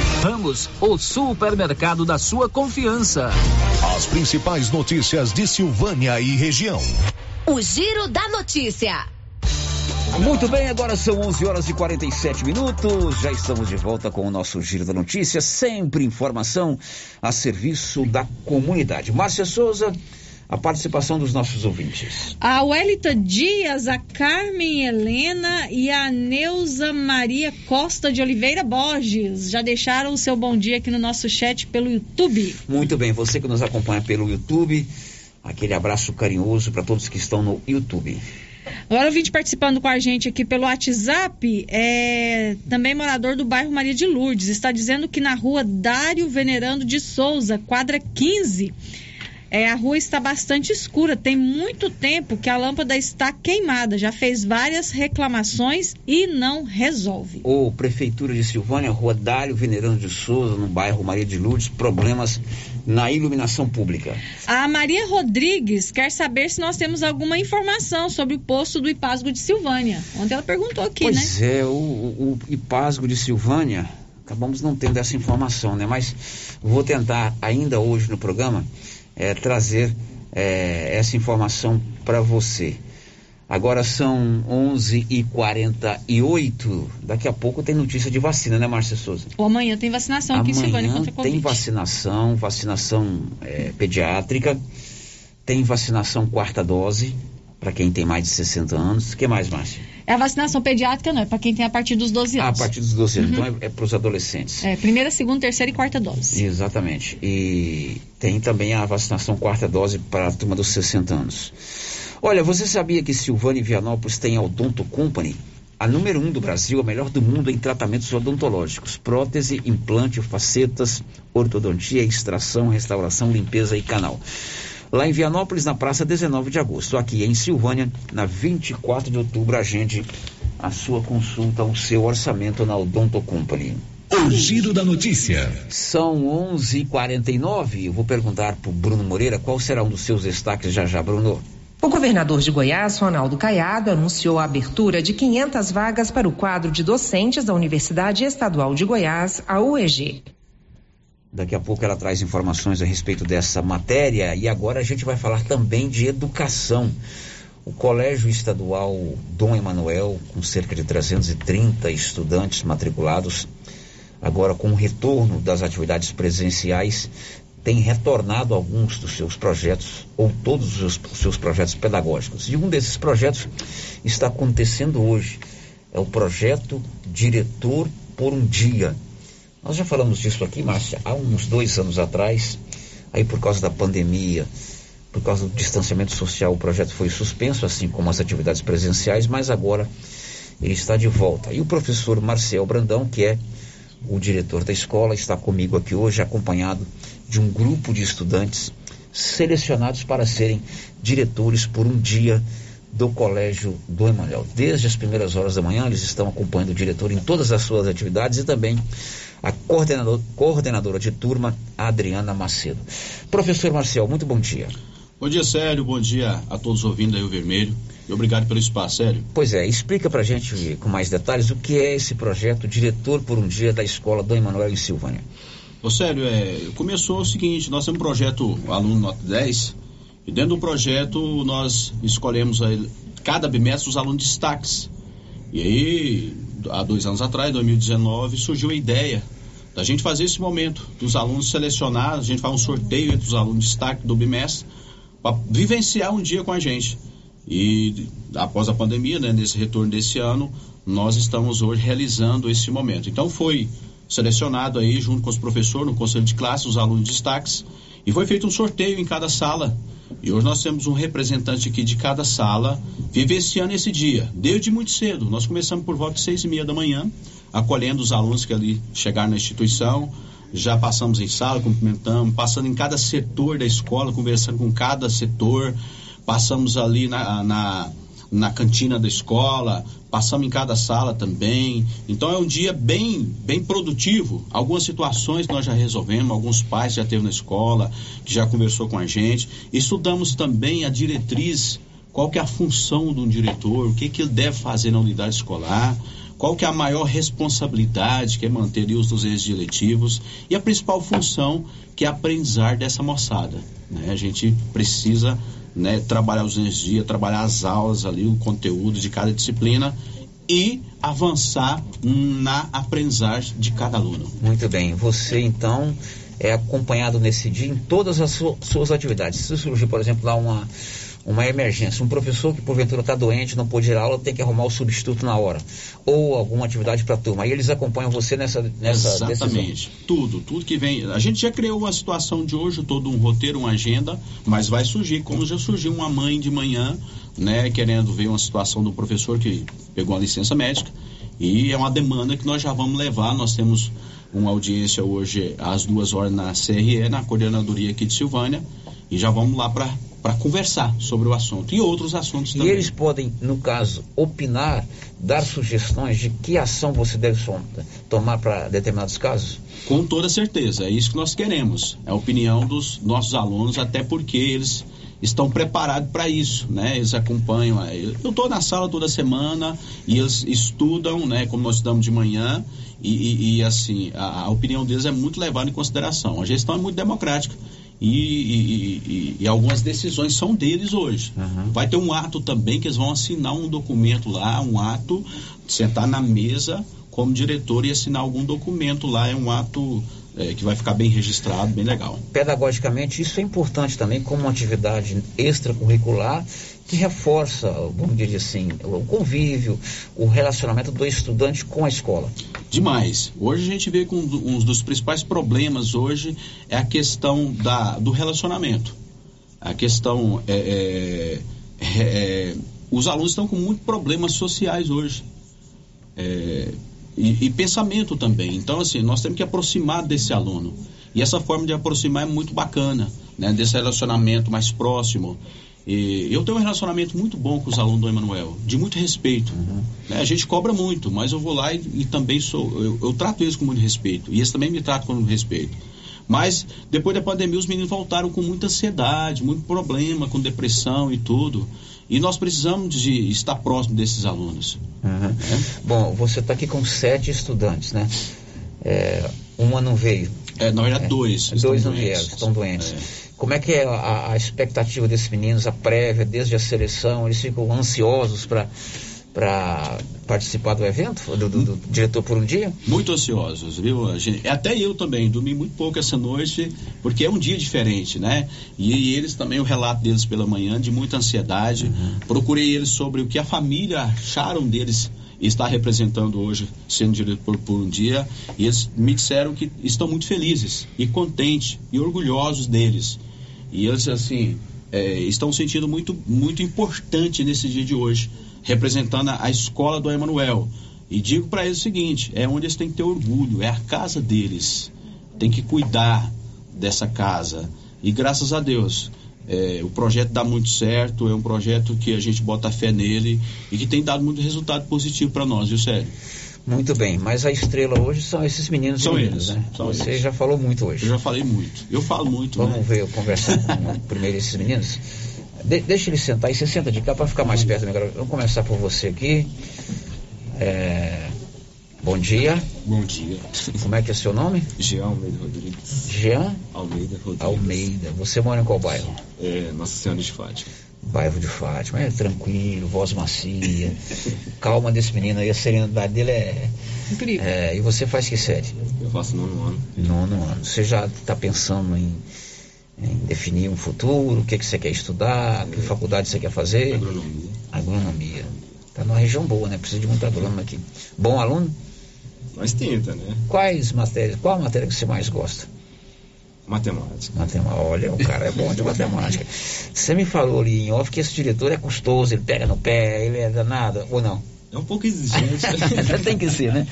[SPEAKER 9] Ramos, o supermercado da sua confiança.
[SPEAKER 6] As principais notícias de Silvânia e região.
[SPEAKER 5] O Giro da Notícia.
[SPEAKER 7] Muito bem, agora são 11 horas e 47 minutos. Já estamos de volta com o nosso Giro da Notícia. Sempre informação a serviço da comunidade. Márcia Souza, a participação dos nossos ouvintes.
[SPEAKER 20] A Welita Dias, a Carmen Helena e a Neuza Maria Costa de Oliveira Borges já deixaram o seu bom dia aqui no nosso chat pelo YouTube.
[SPEAKER 7] Muito bem, você que nos acompanha pelo YouTube, aquele abraço carinhoso para todos que estão no YouTube.
[SPEAKER 20] Agora o vídeo participando com a gente aqui pelo WhatsApp é também morador do bairro Maria de Lourdes. Está dizendo que na rua Dário Venerando de Souza, quadra 15, é, a rua está bastante escura. Tem muito tempo que a lâmpada está queimada. Já fez várias reclamações e não resolve.
[SPEAKER 7] Ô, Prefeitura de Silvânia, Rua Dário Venerando de Souza, no bairro Maria de Lourdes, problemas na iluminação pública.
[SPEAKER 20] A Maria Rodrigues quer saber se nós temos alguma informação sobre o posto do Ipasgo de Silvânia. Ontem ela perguntou aqui, né?
[SPEAKER 7] pois é, o, o, o Ipasgo de Silvânia, acabamos não tendo essa informação, né? Mas vou tentar ainda hoje no programa é, trazer é, essa informação para você. Agora são 11h48. Daqui a pouco tem notícia de vacina, né, Márcia Souza?
[SPEAKER 20] Ou amanhã tem vacinação aqui em Silvânia
[SPEAKER 7] Amanhã
[SPEAKER 20] contra a Covid.
[SPEAKER 7] tem vacinação, vacinação é, pediátrica. tem vacinação quarta dose para quem tem mais de 60 anos. O que mais, Márcia?
[SPEAKER 20] É a vacinação pediátrica, não, é para quem tem a partir dos 12
[SPEAKER 7] Ah, a
[SPEAKER 20] anos.
[SPEAKER 7] partir dos 12 anos.
[SPEAKER 20] Uhum.
[SPEAKER 7] Então é, é para os adolescentes.
[SPEAKER 20] É, primeira, segunda, terceira e quarta dose.
[SPEAKER 7] Exatamente. E tem também a vacinação quarta dose para a turma dos 60 anos. Olha, você sabia que Silvânia e Vianópolis tem a Odonto Company? A número um do Brasil, a melhor do mundo em tratamentos odontológicos. Prótese, implante, facetas, ortodontia, extração, restauração, limpeza e canal. Lá em Vianópolis, na praça 19 de agosto. Aqui em Silvânia, na 24 de outubro, agende a sua consulta, o seu orçamento na Odonto Company.
[SPEAKER 6] O giro da notícia.
[SPEAKER 7] São 11h49. Eu vou perguntar para o Bruno Moreira qual será um dos seus destaques já já, Bruno.
[SPEAKER 25] O governador de Goiás, Ronaldo Caiado, anunciou a abertura de 500 vagas para o quadro de docentes da Universidade Estadual de Goiás, a UEG.
[SPEAKER 7] Daqui a pouco ela traz informações a respeito dessa matéria e agora a gente vai falar também de educação. O Colégio Estadual Dom Emanuel, com cerca de 330 estudantes matriculados, agora com o retorno das atividades presenciais, tem retornado alguns dos seus projetos, ou todos os seus, os seus projetos pedagógicos. E um desses projetos está acontecendo hoje. É o projeto Diretor por um Dia. Nós já falamos disso aqui, Márcia, há uns dois anos atrás, aí por causa da pandemia, por causa do distanciamento social, o projeto foi suspenso, assim como as atividades presenciais, mas agora ele está de volta. E o professor Marcel Brandão, que é o diretor da escola, está comigo aqui hoje, acompanhado de um grupo de estudantes selecionados para serem diretores por um dia do Colégio do Emanuel. Desde as primeiras horas da manhã, eles estão acompanhando o diretor em todas as suas atividades e também a coordenador, coordenadora de turma, Adriana Macedo. Professor Marcel, muito bom dia.
[SPEAKER 37] Bom dia, Sérgio. Bom dia a todos ouvindo aí o Vermelho. E obrigado pelo espaço, Sérgio.
[SPEAKER 7] Pois é, explica pra gente com mais detalhes o que é esse projeto Diretor por um Dia da Escola Dom Emanuel em Silvânia.
[SPEAKER 37] Ô, Sérgio, é, começou o seguinte, nós temos um projeto Aluno Nota 10, e dentro do projeto nós escolhemos aí, cada bimestre os alunos destaques. E aí, há dois anos atrás, 2019, surgiu a ideia da gente fazer esse momento, dos alunos selecionados, a gente faz um sorteio entre os alunos destaque do bimestre, para vivenciar um dia com a gente. E após a pandemia, né, nesse retorno desse ano, nós estamos hoje realizando esse momento. Então foi selecionado aí, junto com os professores, no conselho de classe, os alunos destaques, e foi feito um sorteio em cada sala. E hoje nós temos um representante aqui de cada sala vivenciando esse dia, desde muito cedo. Nós começamos por volta de seis e meia da manhã, acolhendo os alunos que ali chegaram na instituição, já passamos em sala, cumprimentamos, passando em cada setor da escola, conversando com cada setor, passamos ali na, na, na cantina da escola, passamos em cada sala também. Então é um dia bem, bem produtivo. Algumas situações nós já resolvemos, alguns pais já teve na escola, que já conversou com a gente. Estudamos também a diretriz, qual que é a função de um diretor, o que, que ele deve fazer na unidade escolar qual que é a maior responsabilidade, que é manter os deveres diretivos, e a principal função, que é aprendizar dessa moçada. Né? A gente precisa né, trabalhar os dias, trabalhar as aulas ali, o conteúdo de cada disciplina e avançar na aprendizagem de cada aluno.
[SPEAKER 7] Muito bem. Você, então, é acompanhado nesse dia em todas as su suas atividades. Se surgir, por exemplo, lá uma uma emergência, um professor que porventura está doente, não pôde ir à aula, tem que arrumar o substituto na hora, ou alguma atividade para a turma. Aí eles acompanham você nessa, nessa
[SPEAKER 37] Exatamente.
[SPEAKER 7] decisão.
[SPEAKER 37] Tudo, tudo que vem. A gente já criou a situação de hoje, todo um roteiro, uma agenda, mas vai surgir, como já surgiu uma mãe de manhã, né, querendo ver uma situação do professor que pegou a licença médica, e é uma demanda que nós já vamos levar. Nós temos uma audiência hoje às duas horas na CRE, na coordenadoria aqui de Silvânia, e já vamos lá para para conversar sobre o assunto e outros assuntos também.
[SPEAKER 7] E eles podem, no caso, opinar, dar sugestões de que ação você deve tomar para determinados casos?
[SPEAKER 37] Com toda certeza, é isso que nós queremos. É a opinião dos nossos alunos, até porque eles estão preparados para isso, né? Eles acompanham. Eu estou na sala toda semana e eles estudam, né? Como nós estudamos de manhã e, e, e assim a, a opinião deles é muito levada em consideração. A gestão é muito democrática e, e, e, algumas decisões são deles hoje. Uhum. Vai ter um ato também que eles vão assinar um documento lá, um ato, sentar na mesa como diretor e assinar algum documento lá, é um ato é, que vai ficar bem registrado, bem legal.
[SPEAKER 7] Pedagogicamente, isso é importante também como uma atividade extracurricular que reforça, vamos dizer assim, o convívio, o relacionamento do estudante com a escola.
[SPEAKER 37] Demais. Hoje a gente vê que um, do- dos principais problemas hoje é a questão da, do relacionamento. A questão é, é, é, os alunos estão com muitos problemas sociais hoje. É, e, e pensamento também. Então, assim, nós temos que aproximar desse aluno. E essa forma de aproximar é muito bacana, né? Desse relacionamento mais próximo. E eu tenho um relacionamento muito bom com os alunos do Emanuel, de muito respeito. né? A gente cobra muito, mas eu vou lá e, e também sou. Eu, eu trato eles com muito respeito. E eles também me tratam com respeito. Mas depois da pandemia, os meninos voltaram com muita ansiedade, muito problema, com depressão e tudo. E nós precisamos de estar próximo desses alunos.
[SPEAKER 7] Uhum. Bom, você está aqui com sete estudantes, né? É, uma não veio.
[SPEAKER 37] É, na verdade, dois. estão
[SPEAKER 7] Dois não
[SPEAKER 37] doentes.
[SPEAKER 7] vieram, estão doentes. Como é que é a, a expectativa desses meninos, a prévia, desde a seleção? Eles ficam ansiosos para para participar do evento, do, do- do diretor por um dia?
[SPEAKER 37] Muito ansiosos, viu? Gente- até eu também, dormi muito pouco essa noite, porque é um dia diferente, né? E, eles também, o relato deles pela manhã, de muita ansiedade. Procurei eles sobre o que a família acharam deles estar representando hoje, sendo diretor por um dia, e eles me disseram que estão muito felizes e contentes e orgulhosos deles. E eles, assim, é, estão sentindo muito, muito importante nesse dia de hoje, representando a, escola do Emanuel. E digo para eles o seguinte: é onde eles têm que ter orgulho, é a casa deles. Tem que cuidar dessa casa. E graças a Deus, é, o projeto dá muito certo, é um projeto que a gente bota fé nele e que tem dado muito resultado positivo para nós, viu, Sério?
[SPEAKER 7] Muito bem, mas a estrela hoje são esses meninos
[SPEAKER 37] São
[SPEAKER 7] meninas,
[SPEAKER 37] eles,
[SPEAKER 7] né?
[SPEAKER 37] são
[SPEAKER 7] Você
[SPEAKER 37] eles.
[SPEAKER 7] já falou muito hoje.
[SPEAKER 37] Eu já falei muito. Eu falo muito,
[SPEAKER 7] Vamos
[SPEAKER 37] né?
[SPEAKER 7] ver, eu conversar com primeiro esses meninos. De- deixa ele sentar aí, você senta de cá para ficar mais perto do microfone. Vamos começar por você aqui. É, Bom dia.
[SPEAKER 38] Bom dia.
[SPEAKER 7] Como é que é seu nome?
[SPEAKER 38] Jean Almeida Rodrigues.
[SPEAKER 7] Jean
[SPEAKER 38] Almeida Rodrigues.
[SPEAKER 7] Almeida. Você mora em qual bairro?
[SPEAKER 38] É, Nossa Senhora de Fátima.
[SPEAKER 7] Bairro de Fátima. É tranquilo, voz macia. Calma desse menino aí, a serenidade dele é.
[SPEAKER 27] Incrível.
[SPEAKER 7] É, e você faz que série?
[SPEAKER 38] Eu faço nono ano.
[SPEAKER 7] Nono ano. Você já está pensando em, em definir um futuro? O que, que você quer estudar? Que faculdade você quer fazer?
[SPEAKER 38] Agronomia.
[SPEAKER 7] Agronomia. Está numa região boa, né? Precisa de muito agrônomo aqui. Bom aluno?
[SPEAKER 38] Mas tenta, né?
[SPEAKER 7] Quais matérias? Qual a matéria que você mais gosta?
[SPEAKER 38] Matemática.
[SPEAKER 7] Matemática. Olha, o cara é bom de matemática. Você me falou ali em off que esse diretor é custoso, ele pega no pé, ele é danado, ou não?
[SPEAKER 38] É um pouco exigente.
[SPEAKER 7] Tem que ser, né?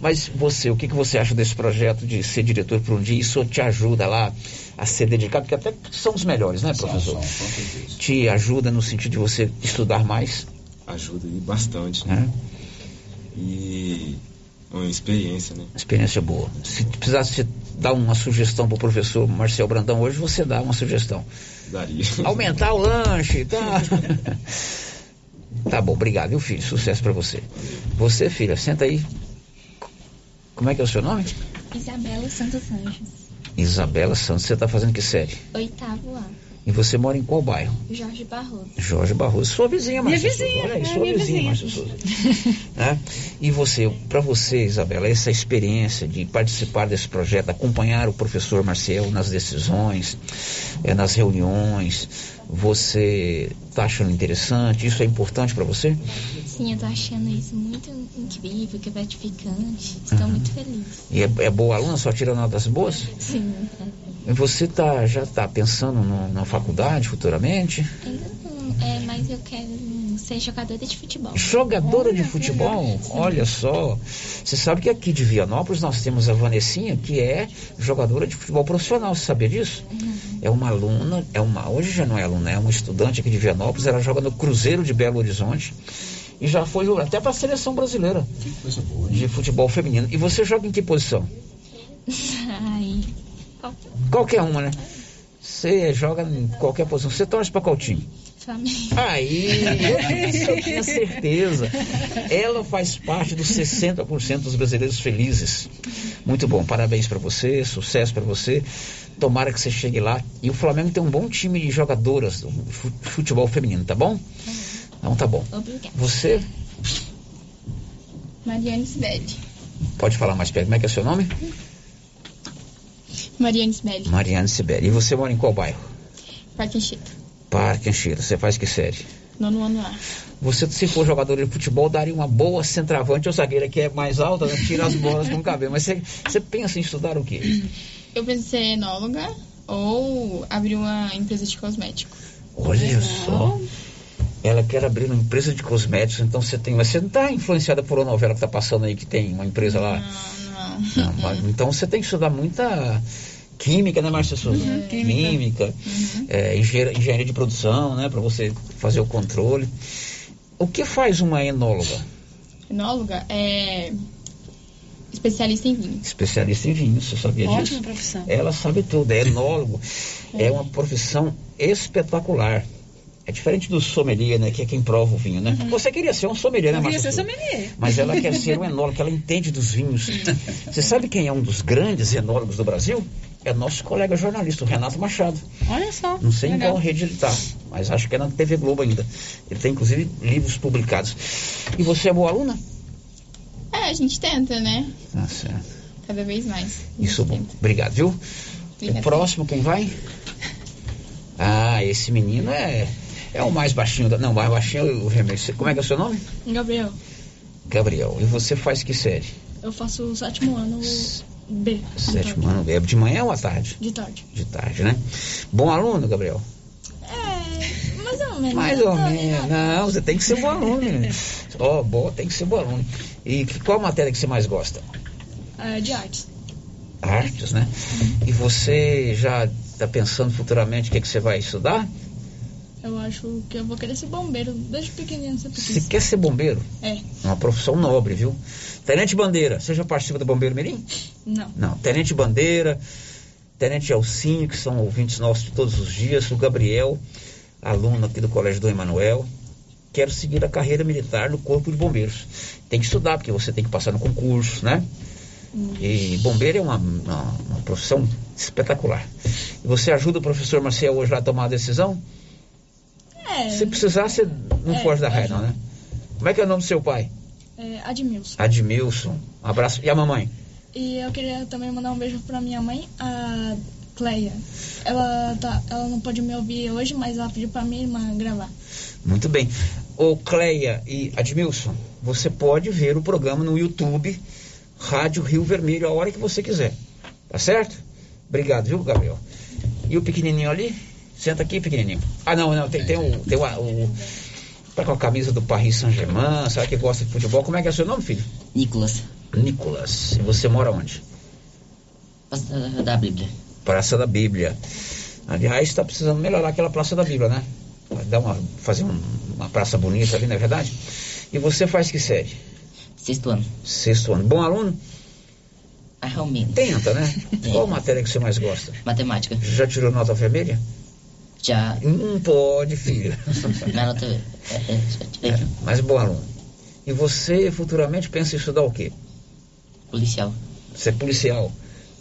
[SPEAKER 7] Mas você, o que, que você acha desse projeto de ser diretor por um dia? Isso te ajuda lá a ser dedicado? Porque até são os melhores, né, professor? Te ajuda no sentido de você estudar mais?
[SPEAKER 38] Ajuda e bastante,
[SPEAKER 7] né? E
[SPEAKER 38] uma experiência, né?
[SPEAKER 7] Experiência boa. Se precisasse dar uma sugestão para o professor Marcel Brandão hoje, você dá uma sugestão.
[SPEAKER 38] Daria.
[SPEAKER 7] Aumentar o lanche, tá? tá bom, obrigado, viu, filho? Sucesso para você. Você, filha, senta aí. Como é que é o seu nome?
[SPEAKER 39] Isabela Santos Anjos,
[SPEAKER 7] Isabela Santos. Você tá fazendo que série?
[SPEAKER 39] oitavo A,
[SPEAKER 7] E você mora em qual bairro?
[SPEAKER 39] Jorge Barroso.
[SPEAKER 7] Jorge Barroso. Sua vizinha,
[SPEAKER 39] Minha
[SPEAKER 7] Márcia Souza.
[SPEAKER 39] vizinha,
[SPEAKER 7] Olha aí,
[SPEAKER 39] é
[SPEAKER 7] sua
[SPEAKER 39] minha
[SPEAKER 7] vizinha,
[SPEAKER 39] vizinha.
[SPEAKER 7] Márcia Souza. né? E você, para você, Isabela, essa experiência de participar desse projeto, acompanhar o professor Marcel nas decisões, eh, nas reuniões, você está achando interessante? Isso é importante para você?
[SPEAKER 39] Sim, eu tô achando isso muito incrível, que é gratificante. Estou
[SPEAKER 7] Uhum.
[SPEAKER 39] muito feliz.
[SPEAKER 7] E é, é boa aluna, só tira notas boas?
[SPEAKER 39] Sim,
[SPEAKER 7] E você tá, já está pensando no- na faculdade futuramente?
[SPEAKER 39] ainda não, é, mas eu quero ser jogadora de futebol.
[SPEAKER 7] Jogadora de futebol, olha só. Você sabe que aqui de Vianópolis nós temos a Vanessinha, que é jogadora de futebol profissional, você sabia disso? É uma aluna, é uma, hoje já não é aluna, é uma estudante aqui de Vianópolis, ela joga no Cruzeiro de Belo Horizonte e já foi até para a seleção brasileira de futebol feminino. E você joga em que posição?
[SPEAKER 39] Ai,
[SPEAKER 7] Qualquer uma, né? Você joga em qualquer posição. Você torce para qual time?
[SPEAKER 39] Flamengo.
[SPEAKER 7] Aí, isso eu tinha certeza. Ela faz parte dos 60% dos brasileiros felizes. Muito bom, parabéns para você, sucesso para você. Tomara que você chegue lá. E o Flamengo tem um bom time de jogadoras do fu- futebol feminino, tá bom? Então tá bom.
[SPEAKER 39] Obrigada.
[SPEAKER 7] Você
[SPEAKER 39] Mariane Sibeli.
[SPEAKER 7] pode falar mais perto. Como é que é seu nome?
[SPEAKER 39] Mariane Smelly.
[SPEAKER 7] Mariane Sibeli. E você mora em qual bairro?
[SPEAKER 39] Parque Anchieta.
[SPEAKER 7] Parque Anchieta. Você faz que série?
[SPEAKER 39] Nono ano A.
[SPEAKER 7] Você, se for jogador de futebol, daria uma boa centroavante ou zagueira que é mais alta, né? tira as bolas com o cabelo. Mas você, você pensa em estudar o quê?
[SPEAKER 39] Eu pensei em ser enóloga ou abrir uma empresa de cosmético.
[SPEAKER 7] Olha só. Ela quer abrir uma empresa de cosméticos, então você tem. Mas você não está influenciada por uma novela que está passando aí que tem uma empresa lá?
[SPEAKER 39] Não,
[SPEAKER 7] Não, mas- então você tem que estudar muita química, né, Márcia Souza?
[SPEAKER 39] Uhum,
[SPEAKER 7] química, é, engenharia, engenharia de produção, né, para você fazer o controle. O que faz uma enóloga?
[SPEAKER 39] Enóloga é especialista em vinho.
[SPEAKER 7] Especialista em vinhos, você sabia disso?
[SPEAKER 39] Ótima profissão.
[SPEAKER 7] Ela sabe tudo, é enólogo. É uma profissão espetacular. É diferente do sommelier, né, que é quem prova o vinho, né? Você queria ser um sommelier, né,
[SPEAKER 20] Eu queria
[SPEAKER 7] Márcia
[SPEAKER 20] ser sommelier.
[SPEAKER 7] Mas ela quer ser um enólogo, que ela entende dos vinhos. Você sabe quem é um dos grandes enólogos do Brasil? É nosso colega jornalista, o Renato Machado.
[SPEAKER 20] Olha só.
[SPEAKER 7] Não sei em qual rede ele está, mas acho que é na TV Globo ainda. Ele tem inclusive livros publicados. E você é boa aluna?
[SPEAKER 39] É, a gente tenta, né?
[SPEAKER 7] Tá certo.
[SPEAKER 39] Cada vez mais.
[SPEAKER 7] Isso bom. Obrigado, viu?
[SPEAKER 39] Obrigada.
[SPEAKER 7] O próximo, quem vai? Ah, esse menino é, é o mais baixinho. Da, não, mais baixinho é o vermelho. Como é que é o seu nome?
[SPEAKER 40] Gabriel,
[SPEAKER 7] Gabriel. E você faz que série?
[SPEAKER 40] eu faço o sétimo ano B.
[SPEAKER 7] Sétimo ano. É de manhã ou à tarde?
[SPEAKER 40] De tarde.
[SPEAKER 7] De tarde, né? Bom aluno, Gabriel?
[SPEAKER 40] É, mais ou menos.
[SPEAKER 7] Mais ou menos. Não, você tem que ser bom aluno. Ó, bom, tem que ser bom aluno. E que- qual matéria que você mais gosta?
[SPEAKER 40] É, de artes.
[SPEAKER 7] Artes, né? E você já está pensando futuramente o que, que você vai estudar?
[SPEAKER 40] Eu acho que eu vou querer ser bombeiro desde pequenininho, sempre
[SPEAKER 7] Você quer ser bombeiro?
[SPEAKER 40] É,
[SPEAKER 7] É uma profissão nobre, viu? Tenente Bandeira, você já participa do Bombeiro Mirim?
[SPEAKER 40] não.
[SPEAKER 7] Não. Tenente Bandeira, Tenente Elcinho, que são ouvintes nossos de todos os dias, o Gabriel, aluno aqui do Colégio do Emanuel. Quero seguir a carreira militar no Corpo de Bombeiros. Tem que estudar, porque você tem que passar no concurso, né? E bombeiro é uma, uma, uma profissão espetacular. E você ajuda o professor Marcel hoje lá a tomar a decisão?
[SPEAKER 40] É,
[SPEAKER 7] Se precisar, você não
[SPEAKER 40] É,
[SPEAKER 7] foge da não, né? Como é que é o nome do seu pai?
[SPEAKER 40] é Admilson.
[SPEAKER 7] Admilson. Um abraço. E a mamãe?
[SPEAKER 40] E eu queria também mandar um beijo pra minha mãe, a Cleia. Ela, tá, ela não pode me ouvir hoje, mas ela pediu pra minha irmã gravar.
[SPEAKER 7] Muito bem. Ô Cleia e Admilson, você pode ver o programa no YouTube, Rádio Rio Vermelho, a hora que você quiser. Tá certo? Obrigado, viu, Gabriel? E o pequenininho ali? Senta aqui, pequenininho. Ah, não, não, tem, tem o... Tem o, o tá com a camisa do Paris Saint-Germain, sabe que gosta de futebol. Como é que é o seu nome, filho?
[SPEAKER 41] Nicolas.
[SPEAKER 7] Nicolas. E você mora onde?
[SPEAKER 41] Praça da Bíblia.
[SPEAKER 7] Praça da Bíblia. Aliás, está precisando melhorar aquela Praça da Bíblia, né? Dar uma, fazer um- uma praça bonita ali, não é verdade? E você faz que série?
[SPEAKER 41] Sexto ano.
[SPEAKER 7] Sexto ano. Bom aluno?
[SPEAKER 41] Mais ou menos.
[SPEAKER 7] Tenta, né? Qual matéria que você mais gosta?
[SPEAKER 41] Matemática.
[SPEAKER 7] Já tirou nota vermelha?
[SPEAKER 41] Já.
[SPEAKER 7] Não pode, filho.
[SPEAKER 41] Nota é, é, tirei.
[SPEAKER 7] É, mas bom aluno. E você futuramente pensa em estudar o quê?
[SPEAKER 41] Policial.
[SPEAKER 7] Ser policial.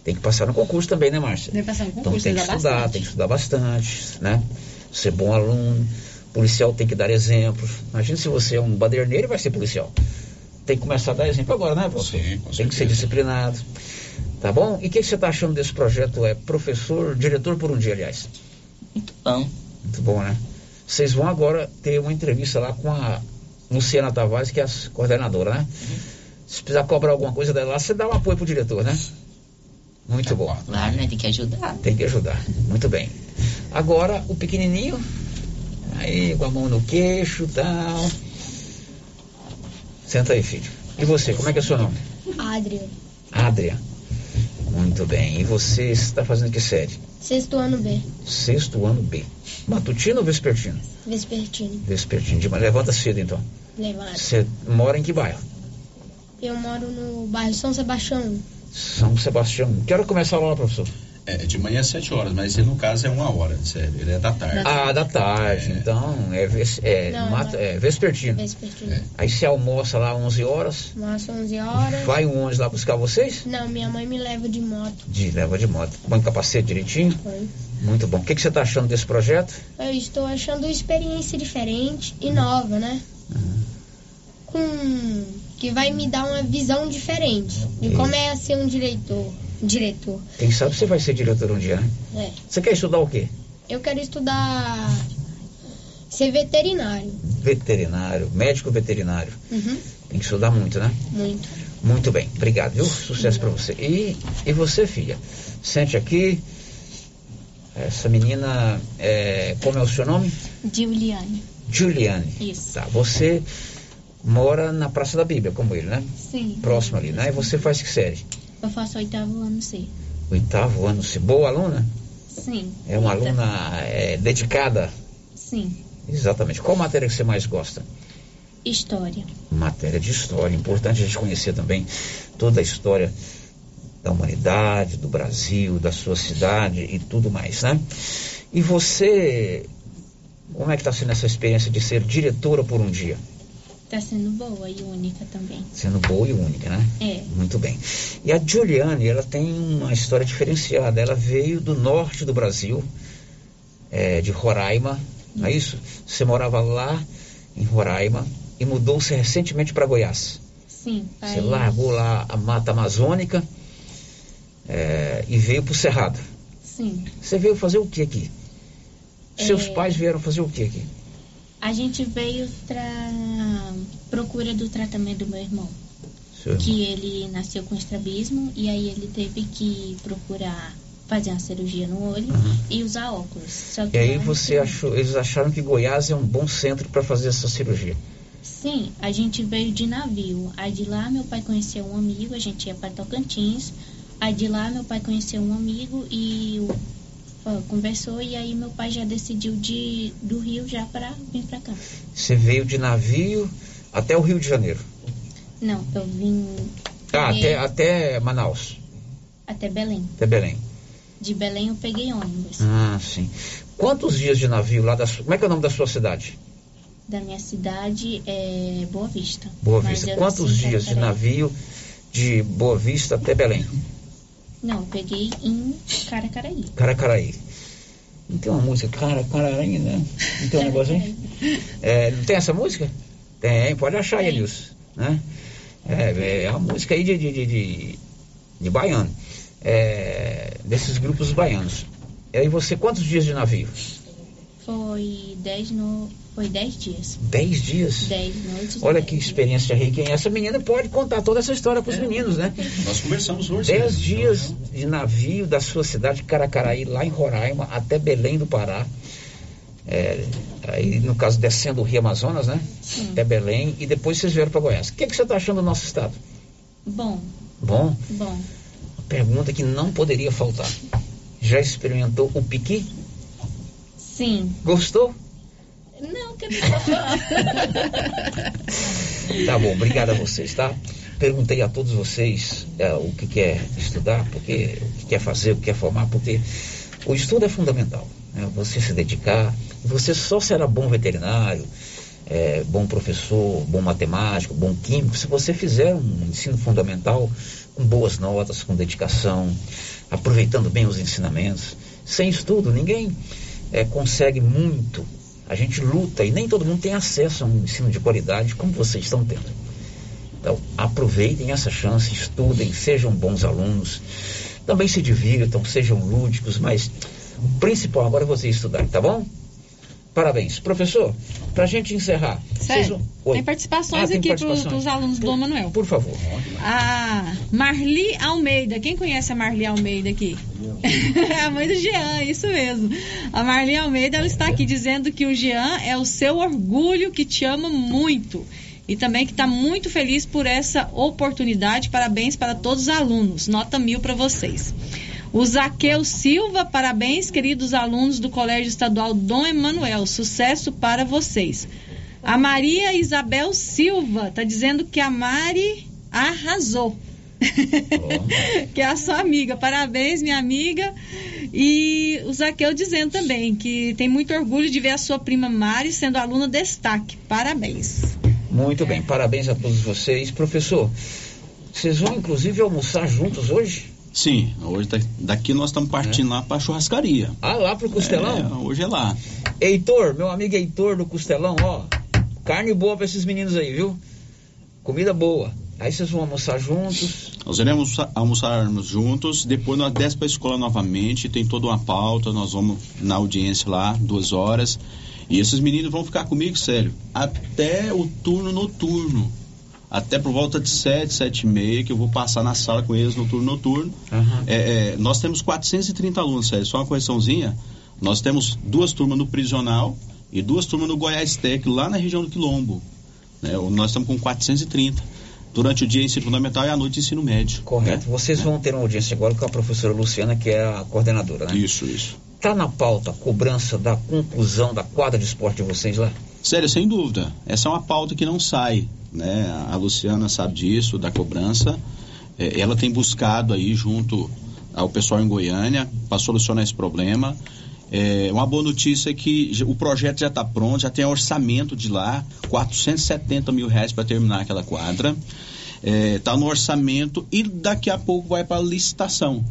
[SPEAKER 7] Tem que passar no concurso também, né, Márcia?
[SPEAKER 20] Tem que passar no
[SPEAKER 7] Então
[SPEAKER 20] concurso,
[SPEAKER 7] tem que
[SPEAKER 20] estudar bastante.
[SPEAKER 7] tem que estudar bastante, né? Ser bom aluno. Policial tem que dar exemplos. Imagina se você é um baderneiro e vai ser policial. Tem que começar a dar exemplo agora, né, professor?
[SPEAKER 37] Sim, com
[SPEAKER 7] Tem que ser disciplinado. Tá bom? E o que, que você está achando desse projeto? É professor, diretor por um dia, aliás.
[SPEAKER 41] Muito bom.
[SPEAKER 7] Muito bom, né? Vocês vão agora ter uma entrevista lá com a Luciana Tavares, que é a coordenadora, né? Se precisar cobrar alguma coisa dela lá, você dá um apoio pro diretor, né? Muito bom.
[SPEAKER 41] Claro, né? Tem que ajudar.
[SPEAKER 7] Tem que ajudar. Muito bem. Agora, o pequenininho, aí com a mão no queixo e tal. Senta aí, filho. E você, como é que é o seu nome?
[SPEAKER 42] Adrian.
[SPEAKER 7] Adria. Muito bem. E você está fazendo que série?
[SPEAKER 42] Sexto ano B.
[SPEAKER 7] Sexto ano B. Matutino ou vespertino?
[SPEAKER 42] Vespertino.
[SPEAKER 7] Vespertino. De manhã. Levanta cedo, então.
[SPEAKER 42] Levado.
[SPEAKER 7] Você mora em que bairro?
[SPEAKER 42] Eu moro no bairro São Sebastião.
[SPEAKER 7] São Sebastião. Quero começar a aula, professor.
[SPEAKER 37] É, de manhã às 7 horas, mas ele, no caso é uma hora, sério. Ele é da tarde.
[SPEAKER 7] Ah, da tarde. Então, é, ves- é,
[SPEAKER 42] Não,
[SPEAKER 7] mata-
[SPEAKER 42] não.
[SPEAKER 7] é vespertino.
[SPEAKER 42] Vespertino.
[SPEAKER 7] Aí você almoça lá 11 horas.
[SPEAKER 42] Umas 11 horas.
[SPEAKER 7] Vai um ônibus lá buscar vocês?
[SPEAKER 42] Não, minha mãe me leva de moto.
[SPEAKER 7] De, leva de moto. Põe capacete direitinho?
[SPEAKER 42] Foi.
[SPEAKER 7] Muito bom. O que, que você está achando desse projeto?
[SPEAKER 42] Eu estou achando uma experiência diferente e nova, né? Com que vai me dar uma visão diferente de como é ser um diretor. Diretor.
[SPEAKER 7] Quem sabe você vai ser diretor um dia, né?
[SPEAKER 42] É.
[SPEAKER 7] Você quer estudar o quê?
[SPEAKER 42] Eu quero estudar ser veterinário.
[SPEAKER 7] Veterinário, médico veterinário.
[SPEAKER 42] Uhum.
[SPEAKER 7] Tem que estudar muito, né?
[SPEAKER 42] Muito.
[SPEAKER 7] Muito bem, obrigado, viu? Sucesso pra você. E, e você, filha? Sente aqui. Essa menina, é, como é o seu nome?
[SPEAKER 39] Juliane.
[SPEAKER 7] Juliane.
[SPEAKER 39] Isso.
[SPEAKER 7] Tá, você mora na Praça da Bíblia, como ele, né?
[SPEAKER 39] Sim.
[SPEAKER 7] Próximo ali, né? E você faz que série?
[SPEAKER 39] Eu faço oitavo ano C.
[SPEAKER 7] Oitavo ano, se boa aluna?
[SPEAKER 39] Sim.
[SPEAKER 7] É uma aluna é, dedicada?
[SPEAKER 39] Sim.
[SPEAKER 7] Exatamente. Qual matéria que você mais gosta?
[SPEAKER 39] História.
[SPEAKER 7] Matéria de história. Importante a gente conhecer também toda a história da humanidade, do Brasil, da sua cidade e tudo mais, né? E você, como é que está sendo essa experiência de ser diretora por um dia?
[SPEAKER 39] Tá sendo boa e única também.
[SPEAKER 7] Sendo boa e única, né?
[SPEAKER 39] É.
[SPEAKER 7] Muito bem. E a Giuliane, ela tem uma história diferenciada. Ela veio do norte do Brasil, é, de Roraima, não é isso? Você morava lá em Roraima e mudou-se recentemente para Goiás.
[SPEAKER 39] Sim.
[SPEAKER 7] Você
[SPEAKER 39] aí-
[SPEAKER 7] largou lá a mata amazônica é, e veio para o Cerrado.
[SPEAKER 39] Sim.
[SPEAKER 7] Você veio fazer o que aqui? Seus
[SPEAKER 39] É.
[SPEAKER 7] pais vieram fazer o que aqui?
[SPEAKER 39] A gente veio pra procura do tratamento do meu irmão.
[SPEAKER 7] Irmão.
[SPEAKER 39] Que ele nasceu com estrabismo e aí ele teve que procurar fazer uma cirurgia no olho e usar óculos.
[SPEAKER 7] E aí você
[SPEAKER 39] não-
[SPEAKER 7] achou, eles acharam que Goiás é um bom centro para fazer essa cirurgia.
[SPEAKER 39] Sim, a gente veio de navio. Aí de lá meu pai conheceu um amigo, a gente ia para Tocantins. Aí de lá meu pai conheceu um amigo e o- conversou e aí meu pai já decidiu de do Rio já para vir para cá.
[SPEAKER 7] Você veio de navio até o Rio de Janeiro.
[SPEAKER 39] Não, eu vim
[SPEAKER 7] Ah,
[SPEAKER 39] peguei
[SPEAKER 7] até, até Manaus,
[SPEAKER 39] até Belém.
[SPEAKER 7] até Belém.
[SPEAKER 39] De Belém eu peguei ônibus.
[SPEAKER 7] Ah, sim. Quantos dias de navio lá da sua... Como é que é o nome da sua cidade?
[SPEAKER 39] Da minha cidade é Boa Vista.
[SPEAKER 7] Boa Vista. Quantos dias de navio de Boa Vista até Belém?
[SPEAKER 39] Não, peguei em Caracaraí.
[SPEAKER 7] Caracaraí. Não tem uma música Caracaraí, né? Não tem um negócio aí? É, não tem essa música? Tem, pode achar Nilson. Né? É, é uma música aí de, de, de, de, de baiano. É, desses grupos baianos. E aí você, quantos dias de navio?
[SPEAKER 39] Foi dez no foi dez dias.
[SPEAKER 7] Dez dias?
[SPEAKER 39] Dez noites.
[SPEAKER 7] Olha
[SPEAKER 39] dez
[SPEAKER 7] que experiência rica. hein? Essa menina pode contar toda essa história para os meninos, né?
[SPEAKER 37] Nós conversamos hoje.
[SPEAKER 7] Dez
[SPEAKER 37] né?
[SPEAKER 7] dias de navio da sua cidade, Caracaraí, lá em Roraima, até Belém do Pará. É, aí, no caso, descendo o Rio Amazonas, né?
[SPEAKER 39] Sim.
[SPEAKER 7] Até Belém. E depois vocês vieram para Goiás. O que, que você está achando do nosso estado?
[SPEAKER 39] Bom,
[SPEAKER 7] Bom,
[SPEAKER 39] bom.
[SPEAKER 7] pergunta que não poderia faltar. Já experimentou o piqui?
[SPEAKER 39] Sim.
[SPEAKER 7] Gostou?
[SPEAKER 39] Não, que não
[SPEAKER 7] Tá bom, obrigado a vocês, tá? Perguntei a todos vocês é, o que quer estudar, porque, o que quer fazer, o que quer formar, porque o estudo é fundamental. Né? Você se dedicar, você só será bom veterinário, é, bom professor, bom matemático, bom químico, se você fizer um ensino fundamental com boas notas, com dedicação, aproveitando bem os ensinamentos. Sem estudo, ninguém é, consegue muito. A gente luta e nem todo mundo tem acesso a um ensino de qualidade como vocês estão tendo. Então, aproveitem essa chance, estudem, sejam bons alunos, também se divirtam, sejam lúdicos, mas o principal agora é vocês estudarem, tá bom? Parabéns. Professor, para a gente encerrar. vocês.
[SPEAKER 20] Tem participações
[SPEAKER 7] Ah, tem
[SPEAKER 20] aqui para os alunos do Manuel.
[SPEAKER 7] Por favor.
[SPEAKER 20] A Marli Almeida. Quem conhece a Marli Almeida aqui? a mãe do Jean, isso mesmo. A Marli Almeida ela está aqui dizendo que o Jean é o seu orgulho, que te ama muito. E também que está muito feliz por essa oportunidade. Parabéns para todos os alunos. Nota mil para vocês. O Zaqueu Silva, parabéns, queridos alunos do Colégio Estadual Dom Emanuel. Sucesso para vocês. A Maria Isabel Silva está dizendo que a Mari arrasou. que é a sua amiga. Parabéns, minha amiga. E o Zaqueu dizendo também que tem muito orgulho de ver a sua prima Mari sendo aluna destaque. Parabéns.
[SPEAKER 7] Muito bem, parabéns a todos vocês. Professor, vocês vão inclusive almoçar juntos hoje?
[SPEAKER 37] Sim, hoje da- daqui nós estamos partindo lá para churrascaria.
[SPEAKER 7] Ah, lá pro Costelão?
[SPEAKER 37] É, hoje é lá.
[SPEAKER 7] Heitor, meu amigo Heitor do Costelão, ó. Carne boa pra esses meninos aí, viu? Comida boa. Aí vocês vão almoçar juntos?
[SPEAKER 37] Nós iremos almoçar- almoçarmos juntos, depois nós descemos para a escola novamente, tem toda uma pauta, nós vamos na audiência lá, duas horas. E esses meninos vão ficar comigo, sério, até o turno noturno. Até por volta de sete, sete e meia, que eu vou passar na sala com eles no turno noturno. É, é, nós temos 430 alunos, sério, só uma correçãozinha. Nós temos duas turmas no Prisional e duas turmas no Goiás Tech, lá na região do Quilombo. né? Nós estamos com 430. Durante o dia ensino fundamental e à noite ensino médio.
[SPEAKER 7] Correto. Vocês vão ter uma audiência agora com a professora Luciana, que é a coordenadora, né?
[SPEAKER 37] Isso, isso.
[SPEAKER 7] Tá na pauta a cobrança da conclusão da quadra de esporte de vocês lá?
[SPEAKER 37] Sério, sem dúvida. Essa é uma pauta que não sai, né? A Luciana sabe disso, da cobrança. É, ela tem buscado aí junto ao pessoal em Goiânia para solucionar esse problema. É, uma boa notícia é que o projeto já está pronto, já tem orçamento de lá, 470 mil reais para terminar aquela quadra. Está no orçamento e daqui a pouco vai para licitação.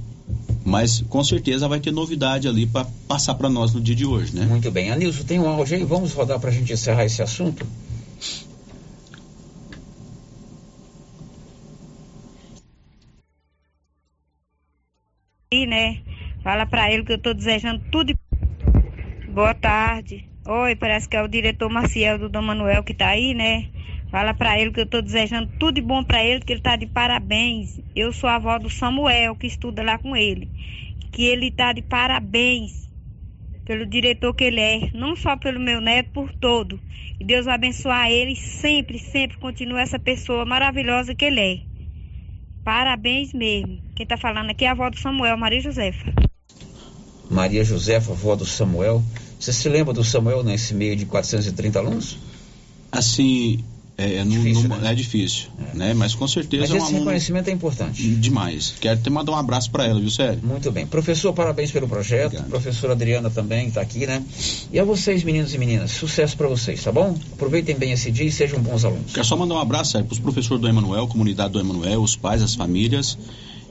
[SPEAKER 37] Mas com certeza vai ter novidade ali para passar para nós no dia de hoje, né?
[SPEAKER 7] Muito bem. Anilson, tem um áudio aí? Vamos rodar para a gente encerrar esse assunto?
[SPEAKER 43] aí, né? Fala pra ele que eu tô desejando tudo. Boa tarde. Oi, parece que é o diretor Maciel do Dom Manuel que tá aí, né? Fala pra ele que eu tô desejando tudo de bom pra ele, que ele tá de parabéns. Eu sou a avó do Samuel, que estuda lá com ele. Que ele tá de parabéns pelo diretor que ele é, não só pelo meu neto, por todo. E Deus vai abençoar ele sempre, sempre continue essa pessoa maravilhosa que ele é. Parabéns mesmo. Quem tá falando aqui é a avó do Samuel, Maria Josefa.
[SPEAKER 7] Maria Josefa, avó do Samuel. Você se lembra do Samuel nesse meio de 430 alunos?
[SPEAKER 37] Assim, é, não- não- é difícil, né? Mas com certeza
[SPEAKER 7] Mas
[SPEAKER 37] é um
[SPEAKER 7] esse
[SPEAKER 37] aluno
[SPEAKER 7] reconhecimento é importante.
[SPEAKER 37] demais. Quero te mandar um abraço para ela, viu, Sério?
[SPEAKER 7] Muito bem. Professor, parabéns pelo projeto. Professora Adriana também está aqui, né? E a vocês, meninos e meninas, sucesso para vocês, tá bom? Aproveitem bem esse dia e sejam bons alunos.
[SPEAKER 37] Quero só mandar um abraço para os professores do Emanuel, comunidade do Emanuel, os pais, as famílias,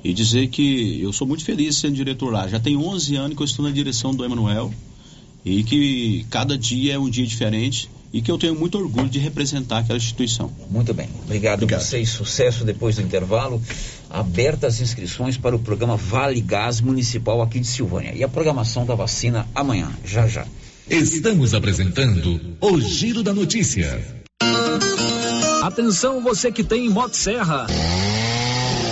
[SPEAKER 37] e dizer que eu sou muito feliz sendo diretor lá. Já tem 11 anos que eu estou na direção do Emanuel e que cada dia é um dia diferente e que eu tenho muito orgulho de representar aquela instituição.
[SPEAKER 7] Muito bem. Obrigado, a vocês. Sucesso depois do intervalo. Abertas as inscrições para o programa Vale Gás Municipal aqui de Silvânia. E a programação da vacina amanhã, já já.
[SPEAKER 6] Estamos apresentando o Giro da Notícia.
[SPEAKER 9] Atenção você que tem Motosserra.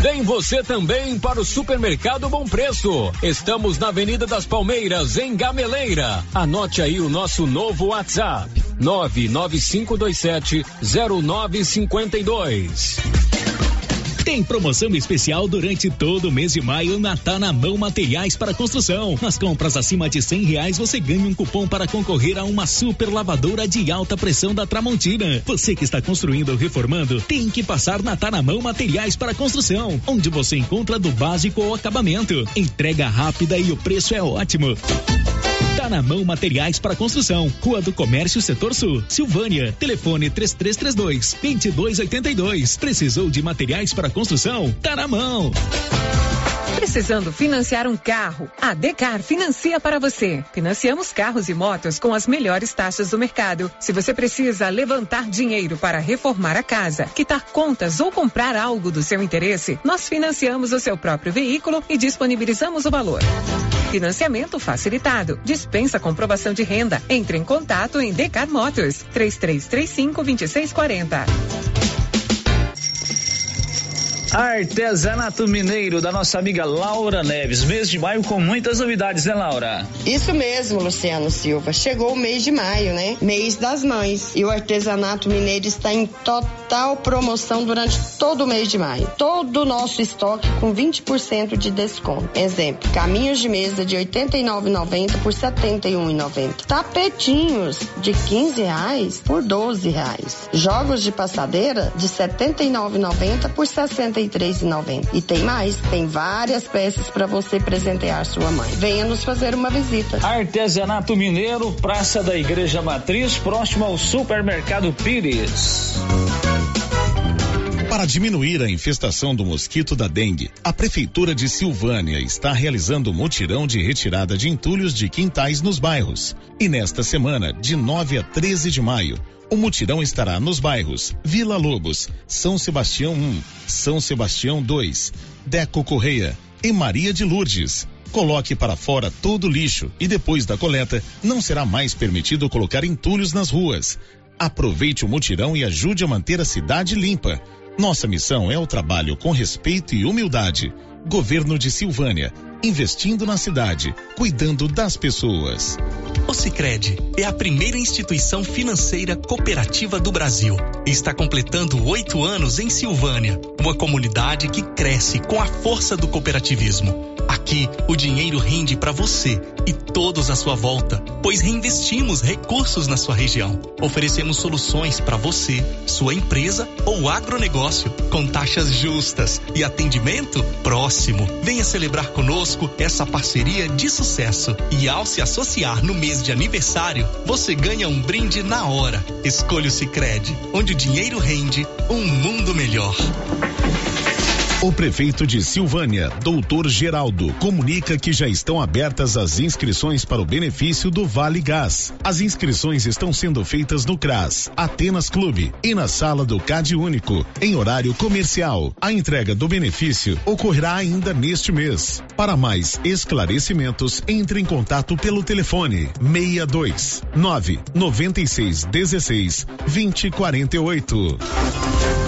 [SPEAKER 44] Vem você também para o Supermercado Bom Preço. Estamos na Avenida das Palmeiras, em Gameleira. Anote aí o nosso novo WhatsApp: 99527 0952.
[SPEAKER 45] Tem promoção especial durante todo o mês de maio na Tá na Mão Materiais para Construção. Nas compras acima de cem reais você ganha um cupom para concorrer a uma super lavadora de alta pressão da Tramontina. Você que está construindo ou reformando tem que passar na Tá na Mão Materiais para Construção, onde você encontra do básico ao acabamento. Entrega rápida e o preço é ótimo. Na mão materiais para construção. Rua do Comércio, Setor Sul. Silvânia. Telefone 3332 2282. Precisou de materiais para construção? Tá na mão.
[SPEAKER 46] Precisando financiar um carro? A Decar financia para você. Financiamos carros e motos com as melhores taxas do mercado. Se você precisa levantar dinheiro para reformar a casa, quitar contas ou comprar algo do seu interesse, nós financiamos o seu próprio veículo e disponibilizamos o valor. Financiamento facilitado. Dispensa comprovação de renda. Entre em contato em Decar Motors 3335 2640.
[SPEAKER 9] Artesanato Mineiro da nossa amiga Laura Neves. Mês de maio com muitas novidades, né, Laura?
[SPEAKER 47] Isso mesmo, Luciano Silva. Chegou o mês de maio, né? Mês das mães. E o artesanato mineiro está em total promoção durante todo o mês de maio. Todo o nosso estoque com 20% de desconto. Exemplo, caminhos de mesa de R$ 89,90 por R$ 71,90. Tapetinhos de 15 reais por 12 reais. Jogos de passadeira de R$ 79,90 por R$ 63,90. E tem mais, tem várias peças para você presentear sua mãe. Venha nos fazer uma visita.
[SPEAKER 9] Artesanato Mineiro, Praça da Igreja Matriz, próximo ao Supermercado Pires.
[SPEAKER 6] Para diminuir a infestação do mosquito da dengue, a Prefeitura de Silvânia está realizando mutirão de retirada de entulhos de quintais nos bairros. E nesta semana, de 9 a 13 de maio, o mutirão estará nos bairros Vila Lobos, São Sebastião 1, São Sebastião 2, Deco Correia e Maria de Lourdes. Coloque para fora todo o lixo e depois da coleta não será mais permitido colocar entulhos nas ruas. Aproveite o mutirão e ajude a manter a cidade limpa. Nossa missão é o trabalho com respeito e humildade. Governo de Silvânia, investindo na cidade, cuidando das pessoas.
[SPEAKER 48] O Sicredi é a primeira instituição financeira cooperativa do Brasil está completando oito anos em Silvânia, uma comunidade que cresce com a força do cooperativismo. Aqui, o dinheiro rende para você e todos à sua volta, pois reinvestimos recursos na sua região. Oferecemos soluções para você, sua empresa ou agronegócio, com taxas justas e atendimento próximo. Venha celebrar conosco essa parceria de sucesso. E ao se associar no mês de aniversário, você ganha um brinde na hora. Escolha o Sicredi, onde o dinheiro rende um mundo melhor.
[SPEAKER 6] O prefeito de Silvânia, doutor Geraldo, comunica que já estão abertas as inscrições para o benefício do Vale Gás. As inscrições estão sendo feitas no CRAS, Atenas Clube e na sala do CAD Único, em horário comercial. A entrega do benefício ocorrerá ainda neste mês. Para mais esclarecimentos, entre em contato pelo telefone 62 9 96 16 20 48.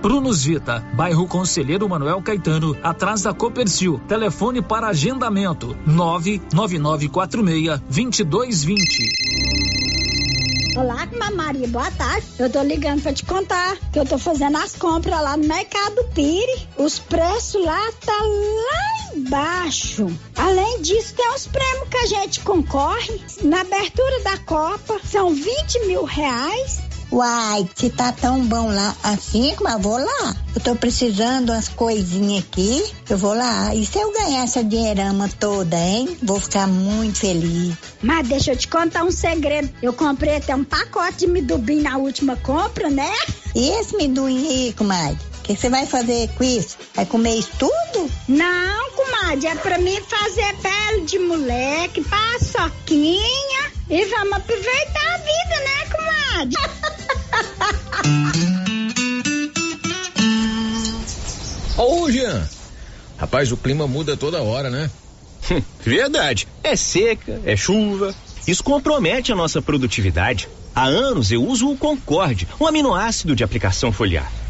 [SPEAKER 9] Prunus Vita, bairro Conselheiro Manuel Caetano, atrás da Copercil. Telefone para agendamento: 99946 2220.
[SPEAKER 49] Olá, Maria, boa tarde. Eu tô ligando pra te contar que eu tô fazendo as compras lá no Mercado Pire. Os preços lá tá lá embaixo. Além disso, tem os prêmios que a gente concorre. Na abertura da Copa, são 20 mil reais.
[SPEAKER 50] Uai, se tá tão bom lá assim, mas vou lá. Eu tô precisando umas coisinhas aqui, eu vou lá. E se eu ganhar essa dinheirama toda, hein? Vou ficar muito feliz.
[SPEAKER 49] Mas deixa eu te contar um segredo. Eu comprei até um pacote de midubim na última compra, né?
[SPEAKER 50] E esse midubim aí, comadre? O que você vai fazer com isso? Vai comer isso tudo?
[SPEAKER 49] Não, comadre, é pra mim fazer pele de moleque, paçoquinha e vamos aproveitar a vida, né, comadre?
[SPEAKER 51] Ô, Jean. Rapaz, o clima muda toda hora, né?
[SPEAKER 52] Verdade. É seca, é chuva. Isso compromete a nossa produtividade. Há anos eu uso o Concorde, um aminoácido de aplicação foliar.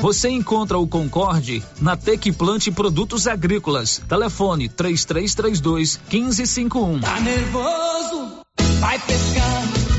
[SPEAKER 9] Você encontra o Concorde na Tec Plante Produtos Agrícolas. Telefone 3332 1551.
[SPEAKER 53] Tá nervoso? Vai pescar.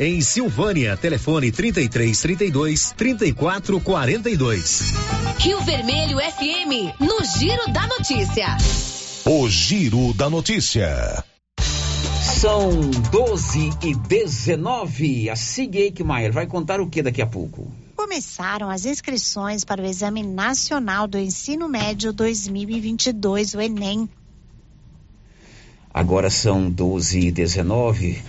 [SPEAKER 54] em Silvânia. Telefone 33 32 34 42.
[SPEAKER 55] Rio Vermelho FM, no Giro da Notícia.
[SPEAKER 6] O Giro da Notícia.
[SPEAKER 7] São 12 e 19. A Sig Eichmeier vai contar o que daqui a pouco?
[SPEAKER 56] Começaram as inscrições para o Exame Nacional do Ensino Médio 2022, o Enem.
[SPEAKER 7] Agora são 12 e 19.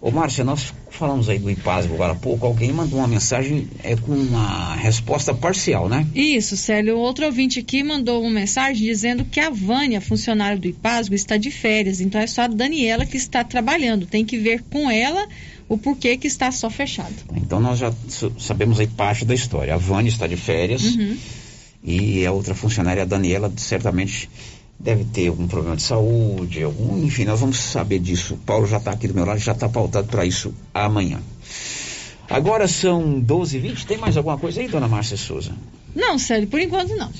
[SPEAKER 7] Ô, Márcia, nós falamos aí do IPASB agora há pouco. Alguém mandou uma mensagem é, com uma resposta parcial, né?
[SPEAKER 20] Isso, Célio. Outro ouvinte aqui mandou uma mensagem dizendo que a Vânia, funcionária do IPASB, está de férias. Então é só a Daniela que está trabalhando. Tem que ver com ela o porquê que está só fechado.
[SPEAKER 7] Então nós já sabemos aí parte da história. A Vânia está de férias
[SPEAKER 20] Uhum.
[SPEAKER 7] e a outra funcionária, a Daniela, certamente deve ter algum problema de saúde, algum, enfim, nós vamos saber disso. O Paulo já está aqui do meu lado, já está pautado para isso amanhã. Agora são 12h20, tem mais alguma coisa aí, dona Márcia Souza?
[SPEAKER 20] Não, Célio, por enquanto não.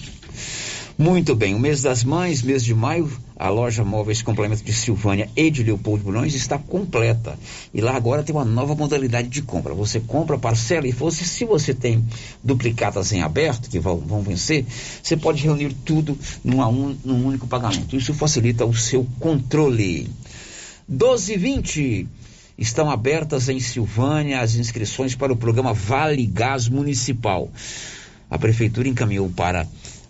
[SPEAKER 7] Muito bem, o mês das mães, mês de maio, a loja Móveis Complemento de Silvânia e de Leopoldo Bulhões está completa. E lá agora tem uma nova modalidade de compra. Você compra, parcela e fosse, se você tem duplicatas em aberto, que vão, vão vencer, você pode reunir tudo numa un, num único pagamento. Isso facilita o seu controle. 12 e 20 estão abertas em Silvânia as inscrições para o programa Vale Gás Municipal. A Prefeitura encaminhou para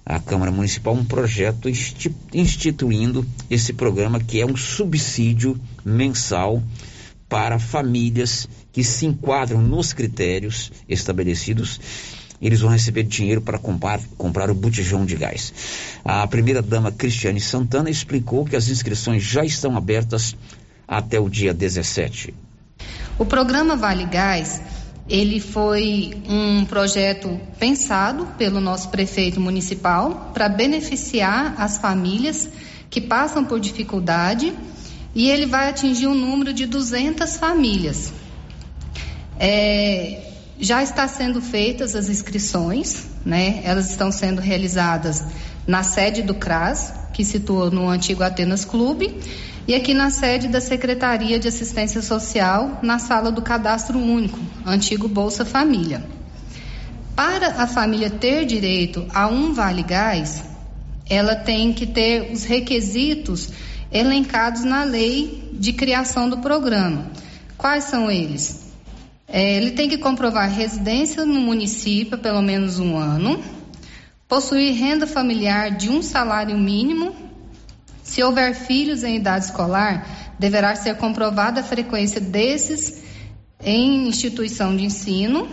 [SPEAKER 7] a Câmara Municipal um projeto insti- instituindo esse programa que é um subsídio mensal para famílias que se enquadram nos critérios estabelecidos. Eles vão receber dinheiro para comprar, comprar o botijão de gás. A primeira-dama Cristiane Santana explicou que as inscrições já estão abertas até o dia 17.
[SPEAKER 26] O programa Vale Gás, ele foi um projeto pensado pelo nosso prefeito municipal para beneficiar as famílias que passam por dificuldade e ele vai atingir um número de 200 famílias. É, já está sendo feitas as inscrições, né? Elas estão sendo realizadas na sede do CRAS, que situou no antigo Atenas Clube, e aqui na sede da Secretaria de Assistência Social, na sala do Cadastro Único, antigo Bolsa Família. Para a família ter direito a um Vale Gás, ela tem que ter os requisitos elencados na lei de criação do programa. Quais são eles? É, ele tem que comprovar residência no município pelo menos um ano, possuir renda familiar de um salário mínimo. Se houver filhos em idade escolar, deverá ser comprovada a frequência desses em instituição de ensino.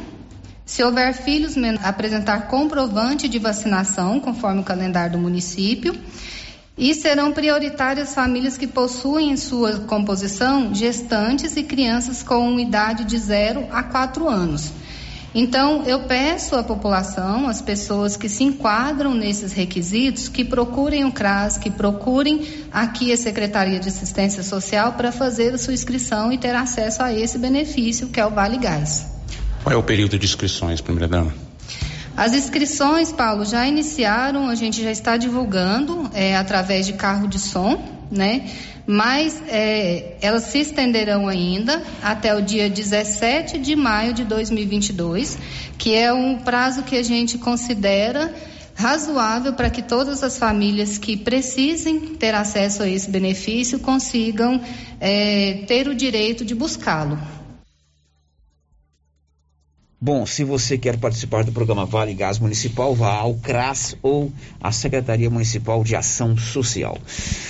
[SPEAKER 26] Se houver filhos, apresentar comprovante de vacinação, conforme o calendário do município. E serão prioritárias famílias que possuem em sua composição gestantes e crianças com idade de 0 a 4 anos. Então, eu peço à população, às pessoas que se enquadram nesses requisitos, que procurem o CRAS, que procurem aqui a Secretaria de Assistência Social para fazer a sua inscrição e ter acesso a esse benefício que é o Vale Gás.
[SPEAKER 57] Qual é o período de inscrições, primeira dama?
[SPEAKER 26] As inscrições, Paulo, já iniciaram, a gente já está divulgando é, através de carro de som, né? Mas é, elas se estenderão ainda até o dia 17 de maio de 2022, que é um prazo que a gente considera razoável para que todas as famílias que precisem ter acesso a esse benefício consigam é, ter o direito de buscá-lo.
[SPEAKER 7] Bom, se você quer participar do programa Vale Gás Municipal, vá ao CRAS ou à Secretaria Municipal de Ação Social.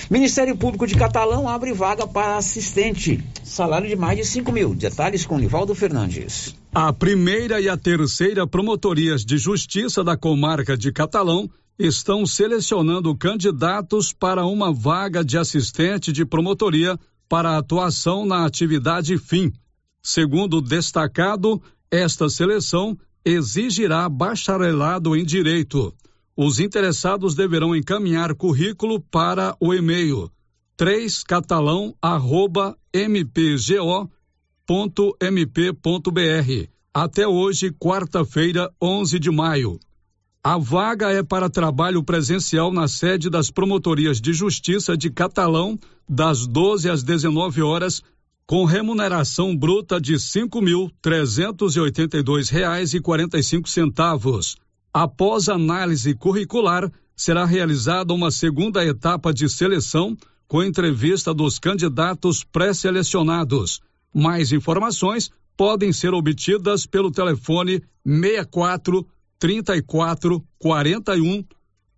[SPEAKER 7] Ministério Público de Catalão abre vaga para assistente. Salário de mais de 5 mil. Detalhes com Livaldo Fernandes.
[SPEAKER 11] A primeira e a terceira promotorias de justiça da comarca de Catalão estão selecionando candidatos para uma vaga de assistente de promotoria para atuação na atividade fim. Segundo destacado, esta seleção exigirá bacharelado em Direito. Os interessados deverão encaminhar currículo para o e-mail 3catalão@mpgo.mp.br até hoje, quarta-feira, 11 de maio. A vaga é para trabalho presencial na sede das promotorias de justiça de Catalão, das 12 às 19 horas, com remuneração bruta de cinco mil trezentos e oitenta e dois reais e quarenta e cinco centavos. Após análise curricular, será realizada uma segunda etapa de seleção com entrevista dos candidatos pré-selecionados. Mais informações podem ser obtidas pelo telefone 64 34 41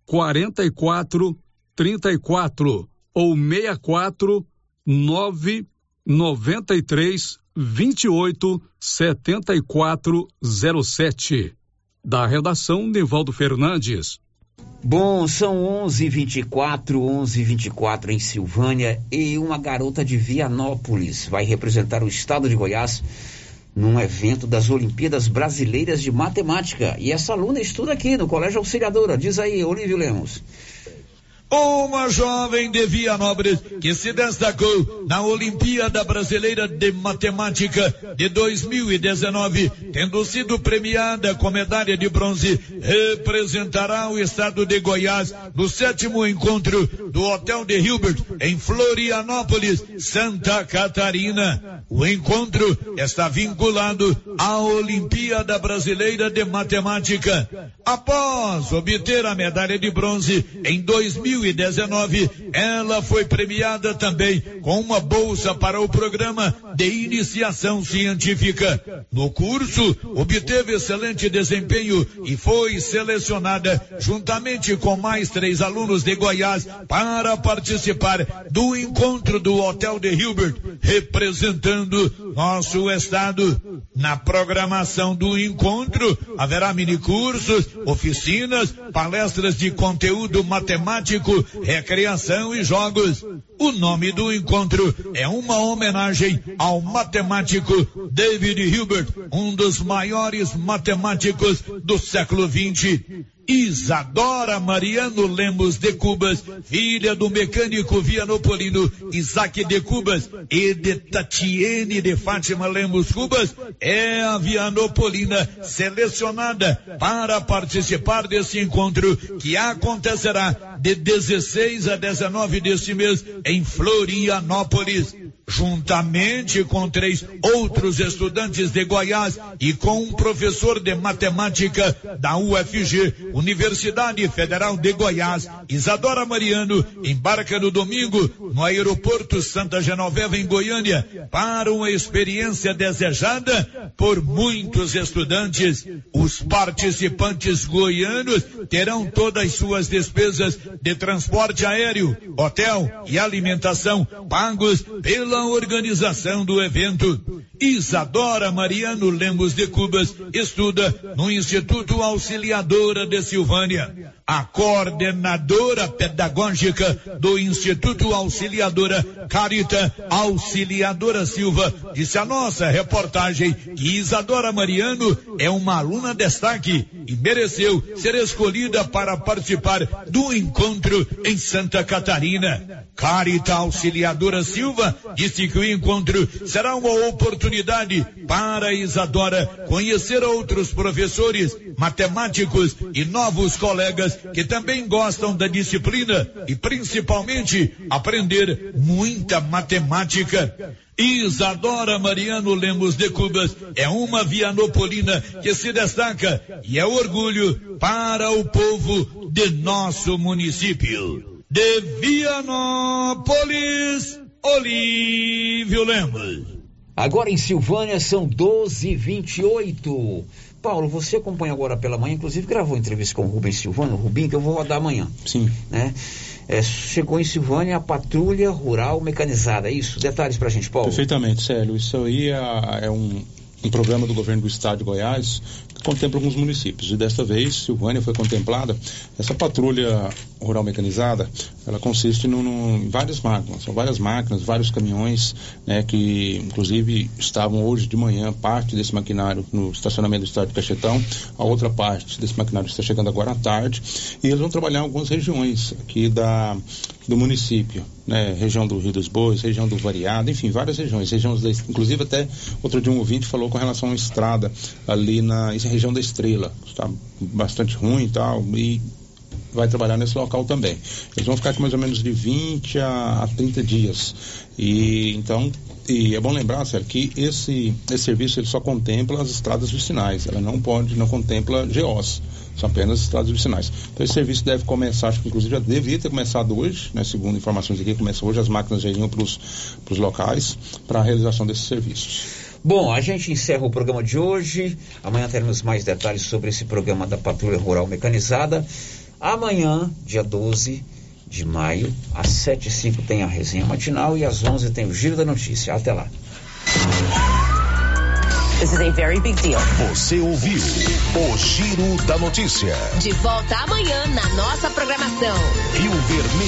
[SPEAKER 11] 44 34 ou 64 9 93 28 74 07. Da redação, Nivaldo Fernandes.
[SPEAKER 7] Bom, são 11:24, 11:24 em Silvânia e uma garota de Vianópolis vai representar o estado de Goiás num evento das Olimpíadas Brasileiras de Matemática. E essa aluna estuda aqui no Colégio Auxiliadora. Diz aí, Olívio Lemos.
[SPEAKER 1] Uma jovem de Vianópolis que se destacou na Olimpíada Brasileira de Matemática de 2019, tendo sido premiada com medalha de bronze, representará o estado de Goiás no sétimo encontro do Hotel de Hilbert em Florianópolis, Santa Catarina. O encontro está vinculado à Olimpíada Brasileira de Matemática. Após obter a medalha de bronze em 2019, 2019, ela foi premiada também com uma bolsa para o programa de iniciação científica. No curso, obteve excelente desempenho e foi selecionada juntamente com mais três alunos de Goiás para participar do encontro do Hotel de Hilbert, representando nosso estado. Na programação do encontro, haverá minicursos, oficinas, palestras de conteúdo matemático recreação e jogos. O nome do encontro é uma homenagem ao matemático David Hilbert, um dos maiores matemáticos do século XX. Isadora Mariano Lemos de Cubas, filha do mecânico vianopolino Isaac de Cubas e de Tatiene de Fátima Lemos Cubas, é a vianopolina selecionada para participar desse encontro que acontecerá de 16 a 19 deste mês em Florianópolis. Juntamente com três outros estudantes de Goiás e com um professor de matemática da UFG, Universidade Federal de Goiás, Isadora Mariano, embarca no domingo no aeroporto Santa Genoveva em Goiânia para uma experiência desejada por muitos estudantes. Os participantes goianos terão todas suas despesas de transporte aéreo, hotel e alimentação pagos pela pela organização do evento. Isadora Mariano Lemos de Cubas estuda no Instituto Auxiliadora de Silvânia. A coordenadora pedagógica do Instituto Auxiliadora, Carita Auxiliadora Silva, disse a nossa reportagem que Isadora Mariano é uma aluna destaque e mereceu ser escolhida para participar do encontro em Santa Catarina. Carita Auxiliadora Silva disse que o encontro será uma oportunidade para Isadora conhecer outros professores, matemáticos e novos colegas que também gostam da disciplina e principalmente aprender muita matemática. Isadora Mariano Lemos de Cubas é uma vianopolina que se destaca e é orgulho para o povo de nosso município. De Vianópolis, Olívio Lemos.
[SPEAKER 7] Agora em Silvânia são 12 e 28 Paulo, você acompanha agora pela manhã, inclusive gravou entrevista com o Rubens Silvano, o Rubinho, que eu vou rodar amanhã.
[SPEAKER 21] Sim.
[SPEAKER 7] Né? É, chegou em Silvânia a patrulha rural mecanizada, é isso? Detalhes pra gente, Paulo.
[SPEAKER 21] Perfeitamente, Célio. Isso aí é, é um, um programa do governo do estado de Goiás contempla alguns municípios. E desta vez, Silvânia foi contemplada. Essa patrulha rural mecanizada, ela consiste no, no, em várias máquinas. São várias máquinas, vários caminhões, né, que inclusive estavam hoje de manhã, parte desse maquinário no estacionamento do estado de Cachetão, a outra parte desse maquinário está chegando agora à tarde. E eles vão trabalhar em algumas regiões aqui da, do município, né, região do Rio dos Bois, região do Variado, enfim, várias regiões, regiões da, inclusive até outro dia um ouvinte falou com relação à estrada ali na região da Estrela, está bastante ruim e tal, e vai trabalhar nesse local também. Eles vão ficar com mais ou menos de 20 a, a 30 dias. E então, e é bom lembrar, Sérgio, que esse, esse serviço ele só contempla as estradas vicinais, ela não pode, não contempla GOs, são apenas estradas vicinais. Então esse serviço deve começar, acho que inclusive já deveria ter começado hoje, né, segundo informações aqui, começa hoje, as máquinas já iriam para os locais para a realização desses serviços.
[SPEAKER 7] Bom, a gente encerra o programa de hoje. Amanhã teremos mais detalhes sobre esse programa da Patrulha Rural Mecanizada. Amanhã, dia 12 de maio, às 7 e 5 tem a resenha matinal e às 11 tem o Giro da Notícia. Até lá.
[SPEAKER 58] This is a very big deal.
[SPEAKER 6] Você ouviu o Giro da Notícia.
[SPEAKER 58] De volta amanhã na nossa programação.
[SPEAKER 6] Rio Vermelho.